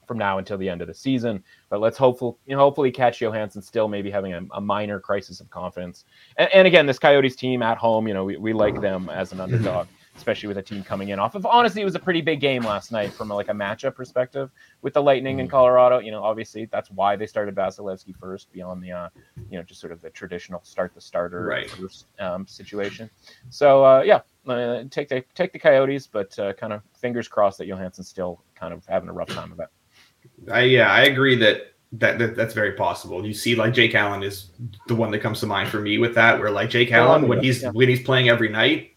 from now until the end of the season. But let's hopefully, you know, hopefully catch Johansson still maybe having a, a minor crisis of confidence. And, and, again, this Coyotes team at home, you know, we, we like them as an underdog especially with a team coming in off of honestly it was a pretty big game last night from a, like a matchup perspective with the lightning in mm-hmm. colorado you know obviously that's why they started vasilevskiy first beyond the uh, you know just sort of the traditional start the starter right. first, um, situation so uh, yeah uh, take the take the coyotes but uh, kind of fingers crossed that johansson's still kind of having a rough time of it I, yeah i agree that that, that, that's very possible. You see, like Jake Allen is the one that comes to mind for me with that. Where like Jake Allen, when he's yeah. when he's playing every night,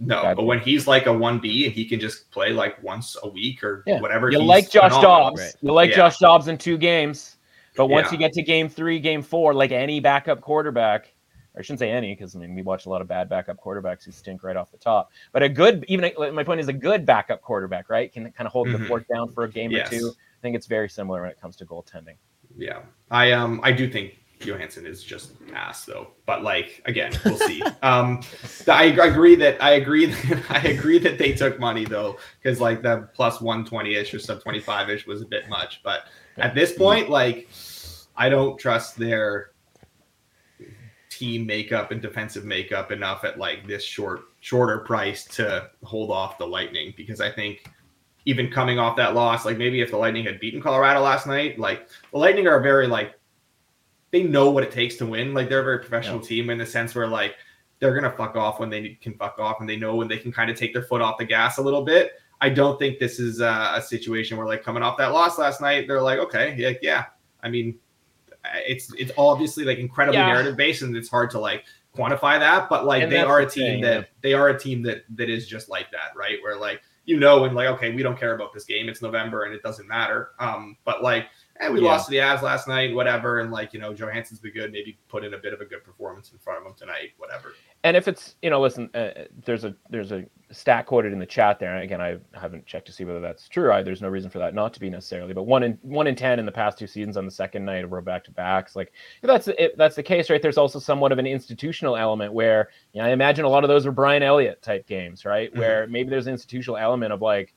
no, but when he's like a one B and he can just play like once a week or yeah. whatever. You like Josh Dobbs. Right. You like yeah. Josh Dobbs in two games, but once yeah. you get to game three, game four, like any backup quarterback, I shouldn't say any because I mean we watch a lot of bad backup quarterbacks who stink right off the top. But a good, even my point is a good backup quarterback, right? Can kind of hold mm-hmm. the fort down for a game yes. or two. I think it's very similar when it comes to goaltending. Yeah, I um I do think Johansson is just ass though. But like again, we'll see. [LAUGHS] um, I agree that I agree that [LAUGHS] I agree that they took money though, because like the plus one twenty ish or sub twenty five ish was a bit much. But at this point, like I don't trust their team makeup and defensive makeup enough at like this short shorter price to hold off the Lightning because I think even coming off that loss, like maybe if the Lightning had beaten Colorado last night, like the Lightning are very like they know what it takes to win. Like they're a very professional yeah. team in the sense where like they're gonna fuck off when they can fuck off, and they know when they can kind of take their foot off the gas a little bit. I don't think this is a, a situation where like coming off that loss last night, they're like, okay, yeah, yeah. I mean, it's it's obviously like incredibly yeah. narrative based, and it's hard to like quantify that. But like and they are a team thing, that yeah. they are a team that that is just like that, right? Where like you know, and like okay, we don't care about this game. It's November, and it doesn't matter. Um, but like and we yeah. lost to the Avs last night, whatever. And like, you know, Johansson's been good. Maybe put in a bit of a good performance in front of him tonight, whatever. And if it's, you know, listen, uh, there's a there's a stat quoted in the chat there. again, I haven't checked to see whether that's true. I, there's no reason for that not to be necessarily. But one in one in ten in the past two seasons on the second night of row back to backs. Like if that's if that's the case, right? There's also somewhat of an institutional element where, you know, I imagine a lot of those are Brian Elliott type games, right? Mm-hmm. Where maybe there's an institutional element of like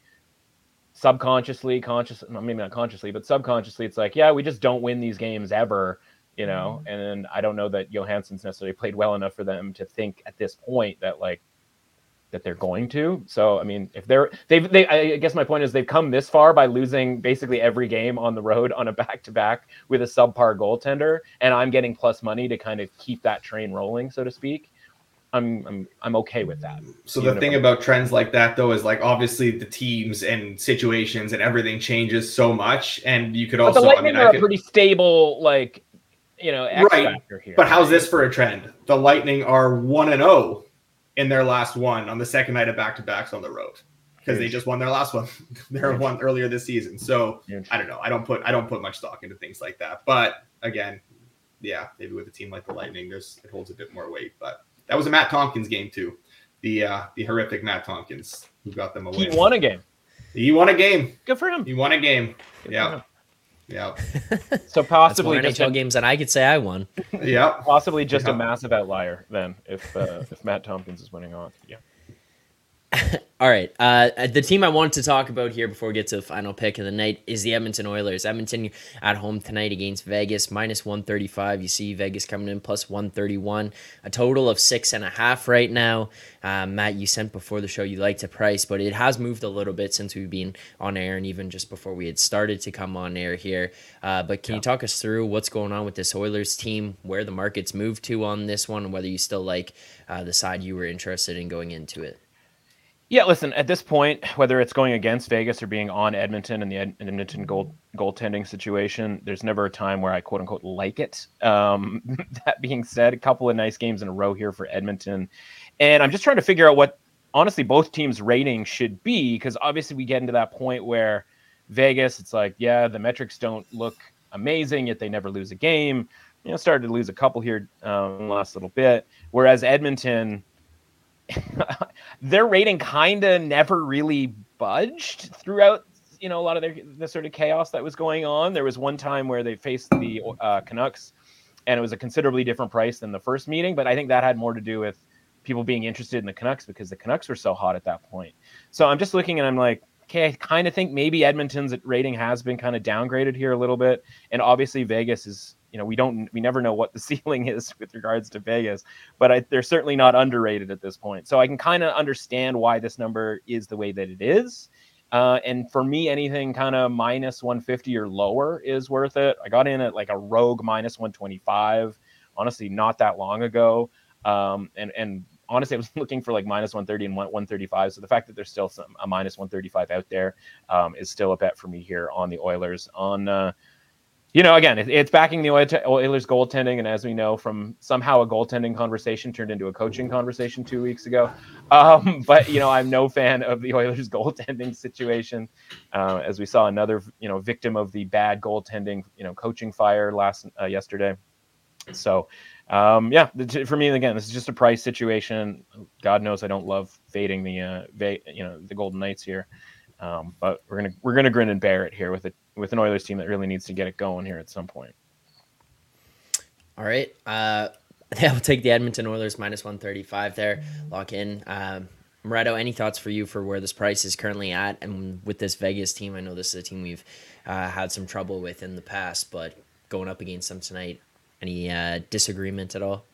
subconsciously, conscious, maybe not consciously, but subconsciously, it's like, yeah, we just don't win these games ever, you know. Mm-hmm. And I don't know that Johansson's necessarily played well enough for them to think at this point that like that they're going to. So I mean, if they're they've they I guess my point is they've come this far by losing basically every game on the road on a back to back with a subpar goaltender, and I'm getting plus money to kind of keep that train rolling, so to speak. I'm I'm I'm okay with that. So the thing about trends like that though is like obviously the teams and situations and everything changes so much, and you could also. But the Lightning I mean, are could, a pretty stable, like you know, X right. factor here. But how's this for a trend? The Lightning are one and zero oh in their last one on the second night of back to backs on the road because they just won their last one. [LAUGHS] their one earlier this season. So I don't know. I don't put I don't put much stock into things like that. But again, yeah, maybe with a team like the Lightning, there's it holds a bit more weight, but that was a Matt Tomkins game too. the uh, the horrific Matt Tomkins who got them away. He won a game. He won a game. Good for him. He won a game. Good Yeah. Yeah. [LAUGHS] So That's possibly more just NHL a, games that I could say I won. Yeah. possibly just Yeah. a massive outlier then if uh, if Matt Tomkins is winning on. Yeah. [LAUGHS] All right. Uh, the team I wanted to talk about here before we get to the final pick of the night is the Edmonton Oilers. Edmonton at home tonight against Vegas, minus 135. You see Vegas coming in plus 131. A total of six and a half right now. Uh, Matt, you sent before the show you liked to price, but it has moved a little bit since we've been on air and even just before we had started to come on air here. Uh, but can you talk us through what's going on with this Oilers team, where the market's moved to on this one, and whether you still like uh, the side you were interested in going into it? Yeah, listen, at this point, whether it's going against Vegas or being on Edmonton and the Ed- Edmonton goal goaltending situation, there's never a time where I quote unquote like it. Um, [LAUGHS] that being said, a couple of nice games in a row here for Edmonton. And I'm just trying to figure out what honestly both teams' ratings should be because obviously we get into that point where Vegas, it's like, yeah, the metrics don't look amazing, yet they never lose a game. You know, started to lose a couple here um, last little bit. Whereas Edmonton, their rating kind of never really budged throughout you know a lot of their the sort of chaos that was going on. There was one time where they faced the uh, canucks and it was a considerably different price than the first meeting but i think that had more to do with people being interested in the canucks because the canucks were so hot at that point. So i'm just looking and i'm like okay i kind of think maybe edmonton's rating has been kind of downgraded here a little bit and obviously vegas is you know we don't we never know what the [LAUGHS] ceiling is with regards to vegas but I, they're certainly not underrated at this point. So I can kind of understand why this number is the way that it is. Uh, and for me, anything kind of minus 150 or lower is worth it. I got in at like a rogue minus 125, honestly, not that long ago. Um, and, and honestly, [LAUGHS] I was looking for like minus 130 and 135. So the fact that there's still some a minus 135 out there um, is still a bet for me here on the Oilers. On uh, you know, again, it's backing the Oilers goaltending, and as we know, from somehow a goaltending conversation turned into a coaching conversation two weeks ago. Um, [LAUGHS] but you know, I'm no fan of the Oilers [LAUGHS] goaltending situation, uh, as we saw another, you know, victim of the bad goaltending, you know, coaching fire last uh, yesterday. So, um, yeah, for me, again, this is just a price situation. God knows I don't love fading the, uh, va- you know, the Golden Knights here. Um, but we're gonna we're gonna grin and bear it here with it with an Oilers team that really needs to get it going here at some point. All right. Uh, [LAUGHS] yeah, we'll take the Edmonton Oilers minus 135 there. Lock in. Um, any thoughts for you for where this price is currently at? And with this Vegas team, I know this is a team we've uh, had some trouble with in the past, but going up against them tonight, any uh, disagreement at all?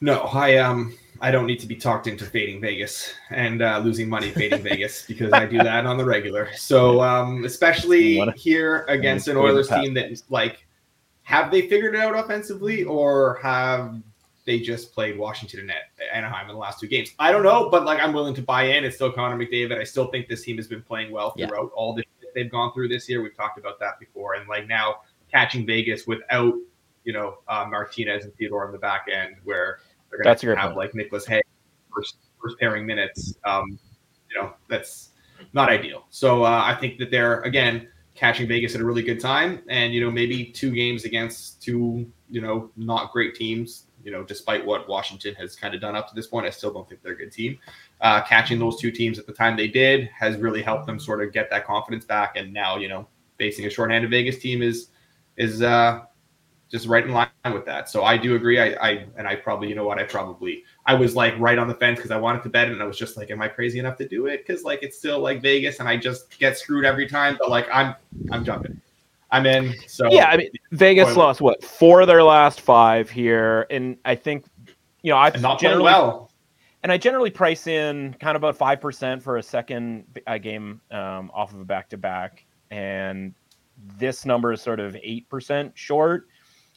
No, I um I don't need to be talked into fading Vegas and uh, losing money fading [LAUGHS] Vegas because I do that on the regular. So um especially Wanna- here against an Oilers team that like have they figured it out offensively or have they just played Washington and Anaheim in the last two games? I don't know, but like I'm willing to buy in. It's still Connor McDavid. I still think this team has been playing well Yeah. throughout all the shit they've gone through this year. We've talked about that before, and like now catching Vegas without you know uh, Martinez and Theodore on the back end, where they're going to have point. like Nicolas Hague first first pairing minutes. Um, you know that's not ideal. So uh, I think that they're again catching Vegas at a really good time, and you know maybe two games against two you know not great teams. You know, despite what Washington has kind of done up to this point, I still don't think they're a good team. Uh, catching those two teams at the time they did has really helped them sort of get that confidence back, and now you know facing a shorthanded Vegas team is is uh, just right in line with that. So I do agree. I, I and I probably, you know what, I probably I was like right on the fence because I wanted to bet it, and I was just like, am I crazy enough to do it? Because like it's still like Vegas, and I just get screwed every time. But like I'm I'm jumping. I'm in. So Yeah, I mean Vegas Oilers. lost what four of their last five here, and I think you know I and not generally well. and I generally price in kind of about five percent for a second uh, game um, off of a back to back, and this number is sort of eight percent short.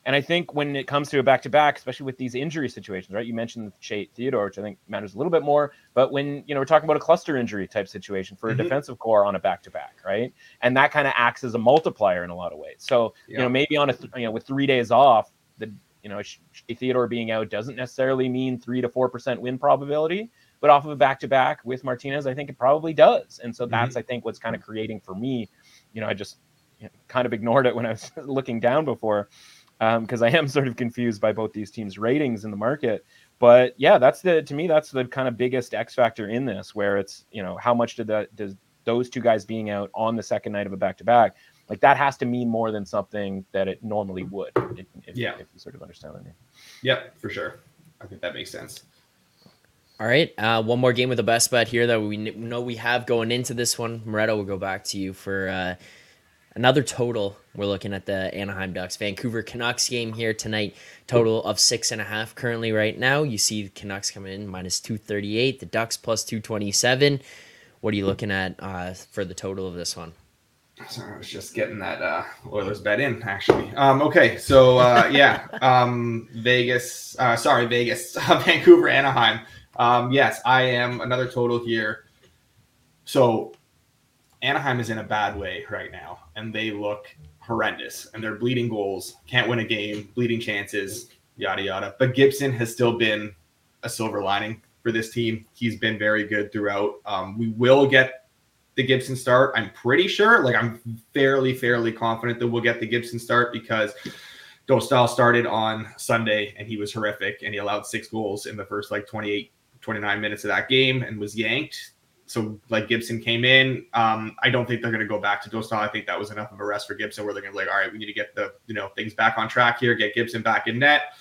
And I think when it comes to a back to back, especially with these injury situations, right? You mentioned the Shea Theodore, which I think matters a little bit more. But when you know we're talking about a cluster injury type situation for a Mhm. defensive core on a back to back, right? And that kind of acts as a multiplier in a lot of ways. So you know maybe on a th- you know with three days off, the you know Shea Theodore being out doesn't necessarily mean three to four percent win probability but off of a back to back with Martinez, I think it probably does. And so that's, I think, what's kind of creating for me. You know, I just you know, kind of ignored it when I was [LAUGHS] looking down before. Because um, I [LAUGHS] am sort of confused by both these teams' ratings in the market. But yeah, that's the to me that's the kind of biggest X factor in this, where it's you know how much did that does those two guys being out on the second night of a back to back like that has to mean more than something that it normally would. If, if, yeah, if you sort of understand what I mean. Yep, for sure. I think that makes sense. All right, uh, one more game with the best bet here that we know we have going into this one. Moretto, we'll go back to you for uh, another total. We're looking at the Anaheim Ducks Vancouver Canucks game here tonight. Total of six and a half currently right now. You see the Canucks coming in minus two thirty eight. The Ducks plus two twenty seven. What are you looking at uh, for the total of this one? Sorry, I was just getting that uh, Oilers bet in actually. Um, okay, so uh, yeah, [LAUGHS] um, Vegas. Uh, sorry, Vegas, [LAUGHS] Vancouver, Anaheim. Um, yes, I am another total here. So Anaheim is in a bad way right now, and they look horrendous, and they're bleeding goals, can't win a game, bleeding chances, yada yada. But Gibson has still been a silver lining for this team. He's been very good throughout. Um, we will get the Gibson start. I'm pretty sure, like I'm fairly, fairly confident that we'll get the Gibson start because Dostal started on Sunday and he was horrific and he allowed six goals in the first like 28, 29 minutes of that game and was yanked. So like Gibson came in. Um, I don't think they're going to go back to Dostal. I think that was enough of a rest for Gibson where they're going to be like, all right, we need to get the you know things back on track here, get Gibson back in net.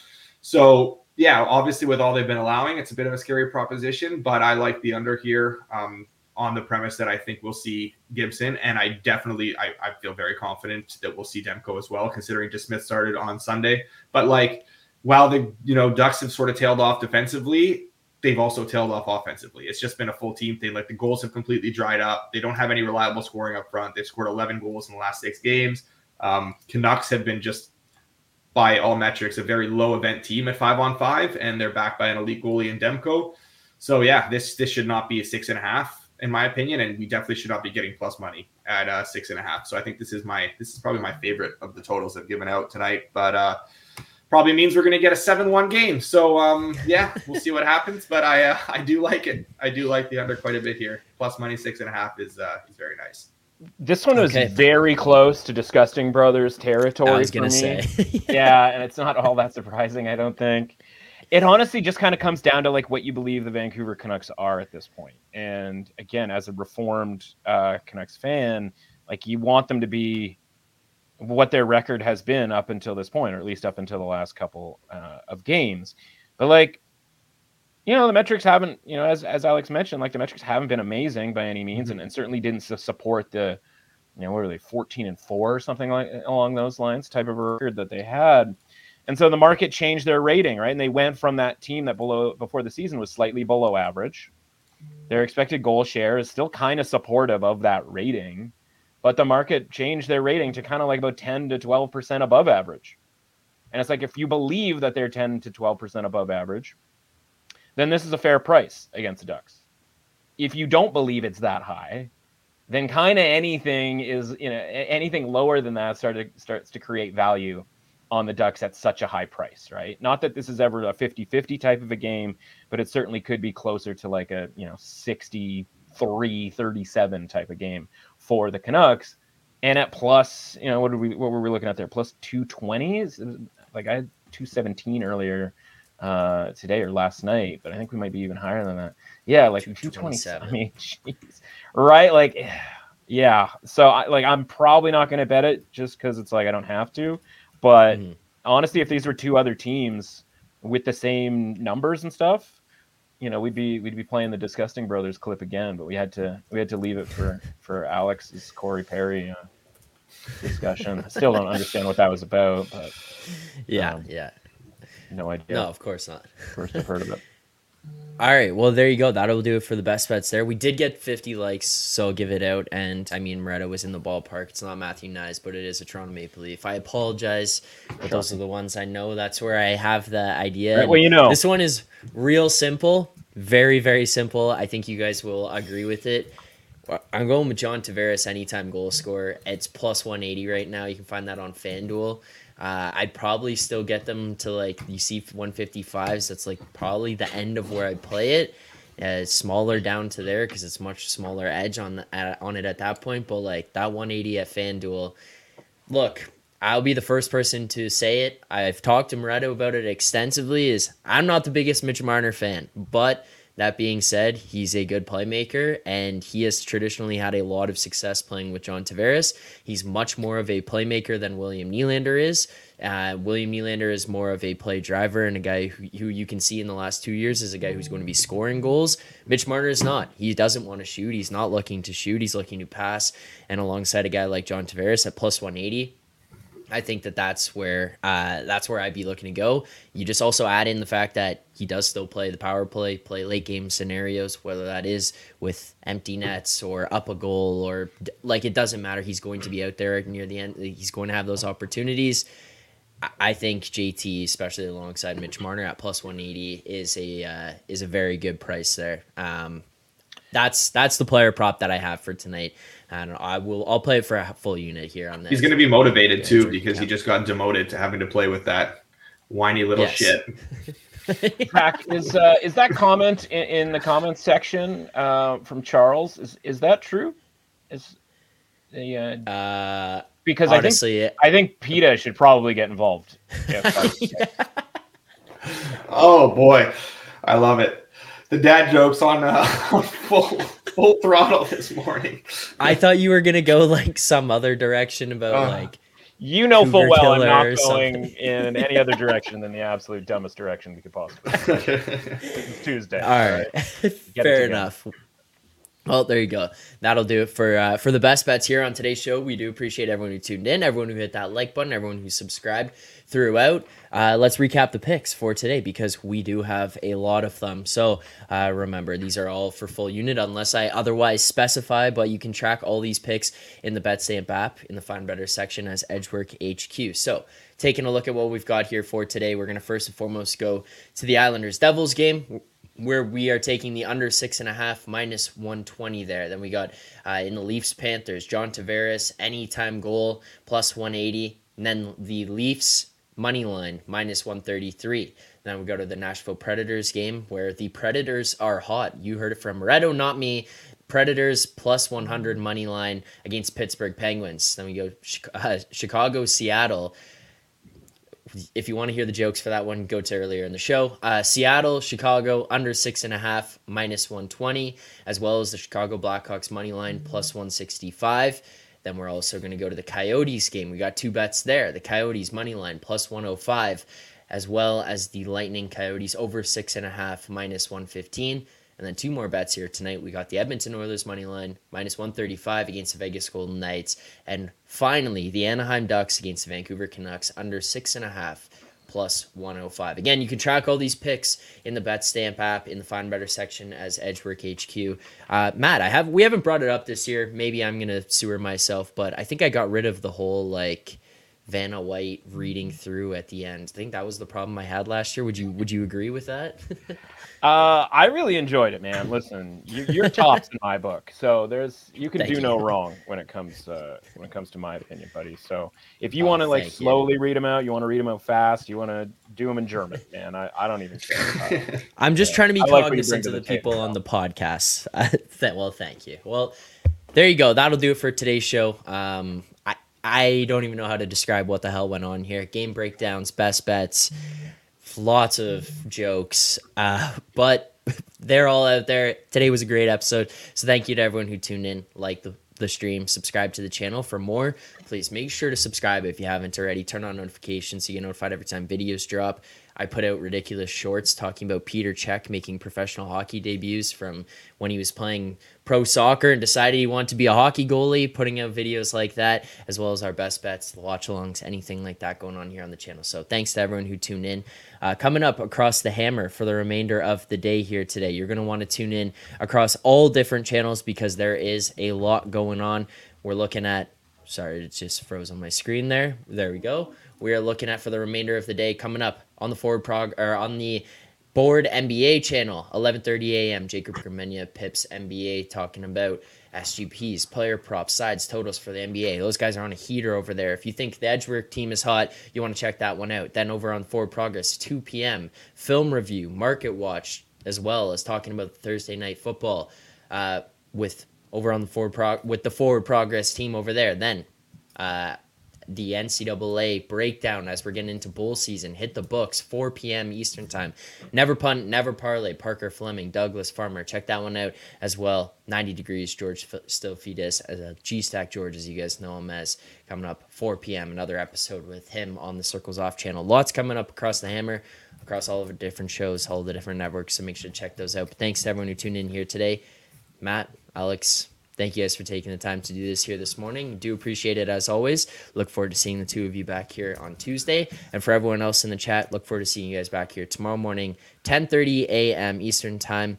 So yeah, obviously with all they've been allowing, it's a bit of a scary proposition, but I like the under here. Um, on the premise that I think we'll see Gibson, and I definitely I, I feel very confident that we'll see Demko as well, considering DeSmith started on Sunday. But like while the you know Ducks have sort of tailed off defensively, they've also tailed off offensively. It's just been a full team thing. Like the goals have completely dried up. They don't have any reliable scoring up front. They've scored 11 goals in the last six games. Um, Canucks have been just by all metrics a very low event team at five on five, and they're backed by an elite goalie in Demko. So yeah, this this should not be a six and a half in my opinion, and we definitely should not be getting plus money at uh, six and a half. So I think this is my this is probably my favorite of the totals I've given out tonight. But uh, probably means we're going to get a seven-one game. So um, yeah, we'll see what happens. But I uh, I do like it. I do like the under quite a bit here. Plus money six and a half is uh, is very nice. This one was okay. very close to Disgusting Brothers territory. I was going to say, [LAUGHS] [LAUGHS] yeah, and it's not all that surprising. I don't think it honestly just kind of comes down to like what you believe the Vancouver Canucks are at this point. And again, as a reformed uh, Canucks fan, like you want them to be what their record has been up until this point, or at least up until the last couple uh, of games. But like, you know, the metrics haven't, you know, as as Alex mentioned, like the metrics haven't been amazing by any means, mm-hmm. and, and certainly didn't support the, you know, what are they, fourteen and four or something like along those lines type of record that they had. And so the market changed their rating, right? And they went from that team that below before the season was slightly below average. Their expected goal share is still kind of supportive of that rating, but the market changed their rating to kind of like about 10 to 12% above average. And it's like if you believe that they're 10 to 12% above average, then this is a fair price against the Ducks. If you don't believe it's that high, then kind of anything is, you know, anything lower than that started starts to create value on the Ducks at such a high price, right? Not that this is ever a 50-50 type of a game, but it certainly could be closer to like a, you know, 63 37 type of game for the Canucks. And at plus, you know, what did we what were we looking at there? Plus two twenties? Like I had 217 earlier uh today or last night, but I think we might be even higher than that. Yeah, like 227. [LAUGHS] I mean, geez. Right? Like yeah. So I, like I'm probably not going to bet it just cuz it's like I don't have to but mm-hmm. honestly, if these were two other teams with the same numbers and stuff, you know, we'd be we'd be playing the Disgusting Brothers clip again. But we had to we had to leave it for for Alex's Corey Perry uh, discussion. I still don't understand what that was about. But yeah, um, yeah, no idea. No, of course not. First I've heard of it. [LAUGHS] All right, well there you go. That'll do it for the best bets there. We did get 50 likes, so give it out. And I mean, Moretto was in the ballpark. It's not Matthew Knies, but it is a Toronto Maple Leaf. I apologize, but those are the ones I know. That's where I have the idea. Right, well, you know, this one is real simple, very very simple. I think you guys will agree with it. I'm going with John Tavares anytime goal scorer. It's plus 180 right now. You can find that on FanDuel. Uh, I'd probably still get them to like you see 155s. That's like probably the end of where I play it. Uh, it's smaller down to there because it's much smaller edge on the, on it at that point. But like that 180 at FanDuel, look, I'll be the first person to say it. I've talked to Moretto about it extensively. Is I'm not the biggest Mitch Marner fan, but that being said, he's a good playmaker and he has traditionally had a lot of success playing with John Tavares. He's much more of a playmaker than William Nylander is. Uh, William Nylander is more of a play driver and a guy who, who you can see in the last two years is a guy who's going to be scoring goals. Mitch Marner is not. He doesn't want to shoot. He's not looking to shoot. He's looking to pass. And alongside a guy like John Tavares at plus 180, I think that that's where uh, that's where I'd be looking to go. You just also add in the fact that he does still play the power play, play late game scenarios, whether that is with empty nets or up a goal or like it doesn't matter. He's going to be out there near the end. He's going to have those opportunities. I think JT, especially alongside Mitch Marner at plus one eighty, is a uh, is a very good price there. Um, that's that's the player prop that I have for tonight. And I will I'll play it for a full unit here on this. He's going to be motivated too because he just got demoted to having to play with that whiny little yes. shit. [LAUGHS] Zack, is uh, is that comment in, in the comments section uh, from Charles? Is is that true? Is the uh, uh, because honestly, I think I think PETA should probably get involved. [LAUGHS] oh boy, I love it. The dad jokes on uh, [LAUGHS] full full throttle this morning. I thought you were gonna go like some other direction about uh, like you know full well I'm not going in any other direction than the absolute dumbest direction we could possibly. [LAUGHS] it's Tuesday. All right, all right. [LAUGHS] fair enough. Well, there you go. That'll do it for uh, for the best bets here on today's show. We do appreciate everyone who tuned in, everyone who hit that like button, everyone who subscribed throughout. Uh, let's recap the picks for today because we do have a lot of them. So uh, remember, these are all for full unit unless I otherwise specify. But you can track all these picks in the Bet BetStamp app in the Find Bettor section as Edgework HQ. So taking a look at what we've got here for today, we're going to first and foremost go to the Islanders Devils game where we are taking the under six and a half minus 120 there. Then we got uh, in the Leafs Panthers, John Tavares, anytime goal plus 180. And then the Leafs money line minus 133. Then we go to the Nashville Predators game where the Predators are hot. You heard it from Moretto, not me. Predators plus 100 money line against Pittsburgh Penguins. Then we go uh, Chicago, Seattle if you want to hear the jokes for that one, go to earlier in the show. Uh, Seattle, Chicago, under six and a half, minus 120, as well as the Chicago Blackhawks money line, plus 165. Then we're also going to go to the Coyotes game. We got two bets there. The Coyotes money line, plus 105, as well as the Lightning Coyotes over six and a half, minus 115. And then two more bets here tonight. We got the Edmonton Oilers money line minus 135 against the Vegas Golden Knights. And finally, the Anaheim Ducks against the Vancouver Canucks under six and a half plus 105. Again, you can track all these picks in the Bet Stamp app in the Find Bettor section as Edgework HQ. Uh, Matt, I have we haven't brought it up this year. Maybe I'm gonna sewer myself, but I think I got rid of the whole like Vanna White reading through at the end. I think that was the problem I had last year. Would you would you agree with that? [LAUGHS] uh, I really enjoyed it, man. Listen, you, are tops in my book, so there's you can Thank do you. no wrong when it comes uh, when it comes to my opinion, buddy. So if you oh, want to like slowly you. read them out, you want to read them out fast, you want to do them in German, man. I, I don't even care. [LAUGHS] I'm just yeah. trying to be I cognizant like of the, the people on the podcast. [LAUGHS] well, thank you. Well, there you go. That'll do it for today's show. Um, I don't even know how to describe what the hell went on here. Game breakdowns, best bets, lots of jokes, uh, but they're all out there. Today was a great episode. So thank you to everyone who tuned in, like the, the stream, subscribe to the channel for more. Please make sure to subscribe if you haven't already. Turn on notifications so you get notified every time videos drop. I put out ridiculous shorts talking about Petr Cech making professional hockey debuts from when he was playing pro soccer and decided he wanted to be a hockey goalie, putting out videos like that, as well as our best bets, the watch alongs, anything like that going on here on the channel. So thanks to everyone who tuned in. Uh, coming up across the hammer for the remainder of the day here today, you're going to want to tune in across all different channels because there is a lot going on. We're looking at, sorry, it just froze on my screen there. There we go. We are looking at for the remainder of the day coming up on the forward prog or on the board NBA channel, 11:30 a.m. Jacob Gramegna, Pips NBA, talking about SGPs, player props, sides, totals for the NBA. Those guys are on a heater over there. If you think the Edgework team is hot, you want to check that one out. Then over on Forward Progress, 2 p.m. film review, market watch, as well as talking about Thursday night football uh, with over on the Forward Prog with the Forward Progress team over there. Then. Uh, the NCAA breakdown as we're getting into bowl season. Hit the books, 4 p.m. Eastern time. Never punt, never parlay. Parker Fleming, Douglas Farmer. Check that one out as well. 90 degrees, George Stofidis uh, as a G Stack George, as you guys know him as. Coming up 4 p.m. Another episode with him on the Circles Off channel. Lots coming up across the hammer, across all of our different shows, all the different networks. So make sure to check those out. But thanks to everyone who tuned in here today. Matt, Alex, thank you guys for taking the time to do this here this morning. Do appreciate it as always. Look forward to seeing the two of you back here on Tuesday. And for everyone else in the chat, look forward to seeing you guys back here tomorrow morning, 10:30 a.m. Eastern time.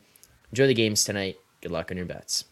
Enjoy the games tonight. Good luck on your bets.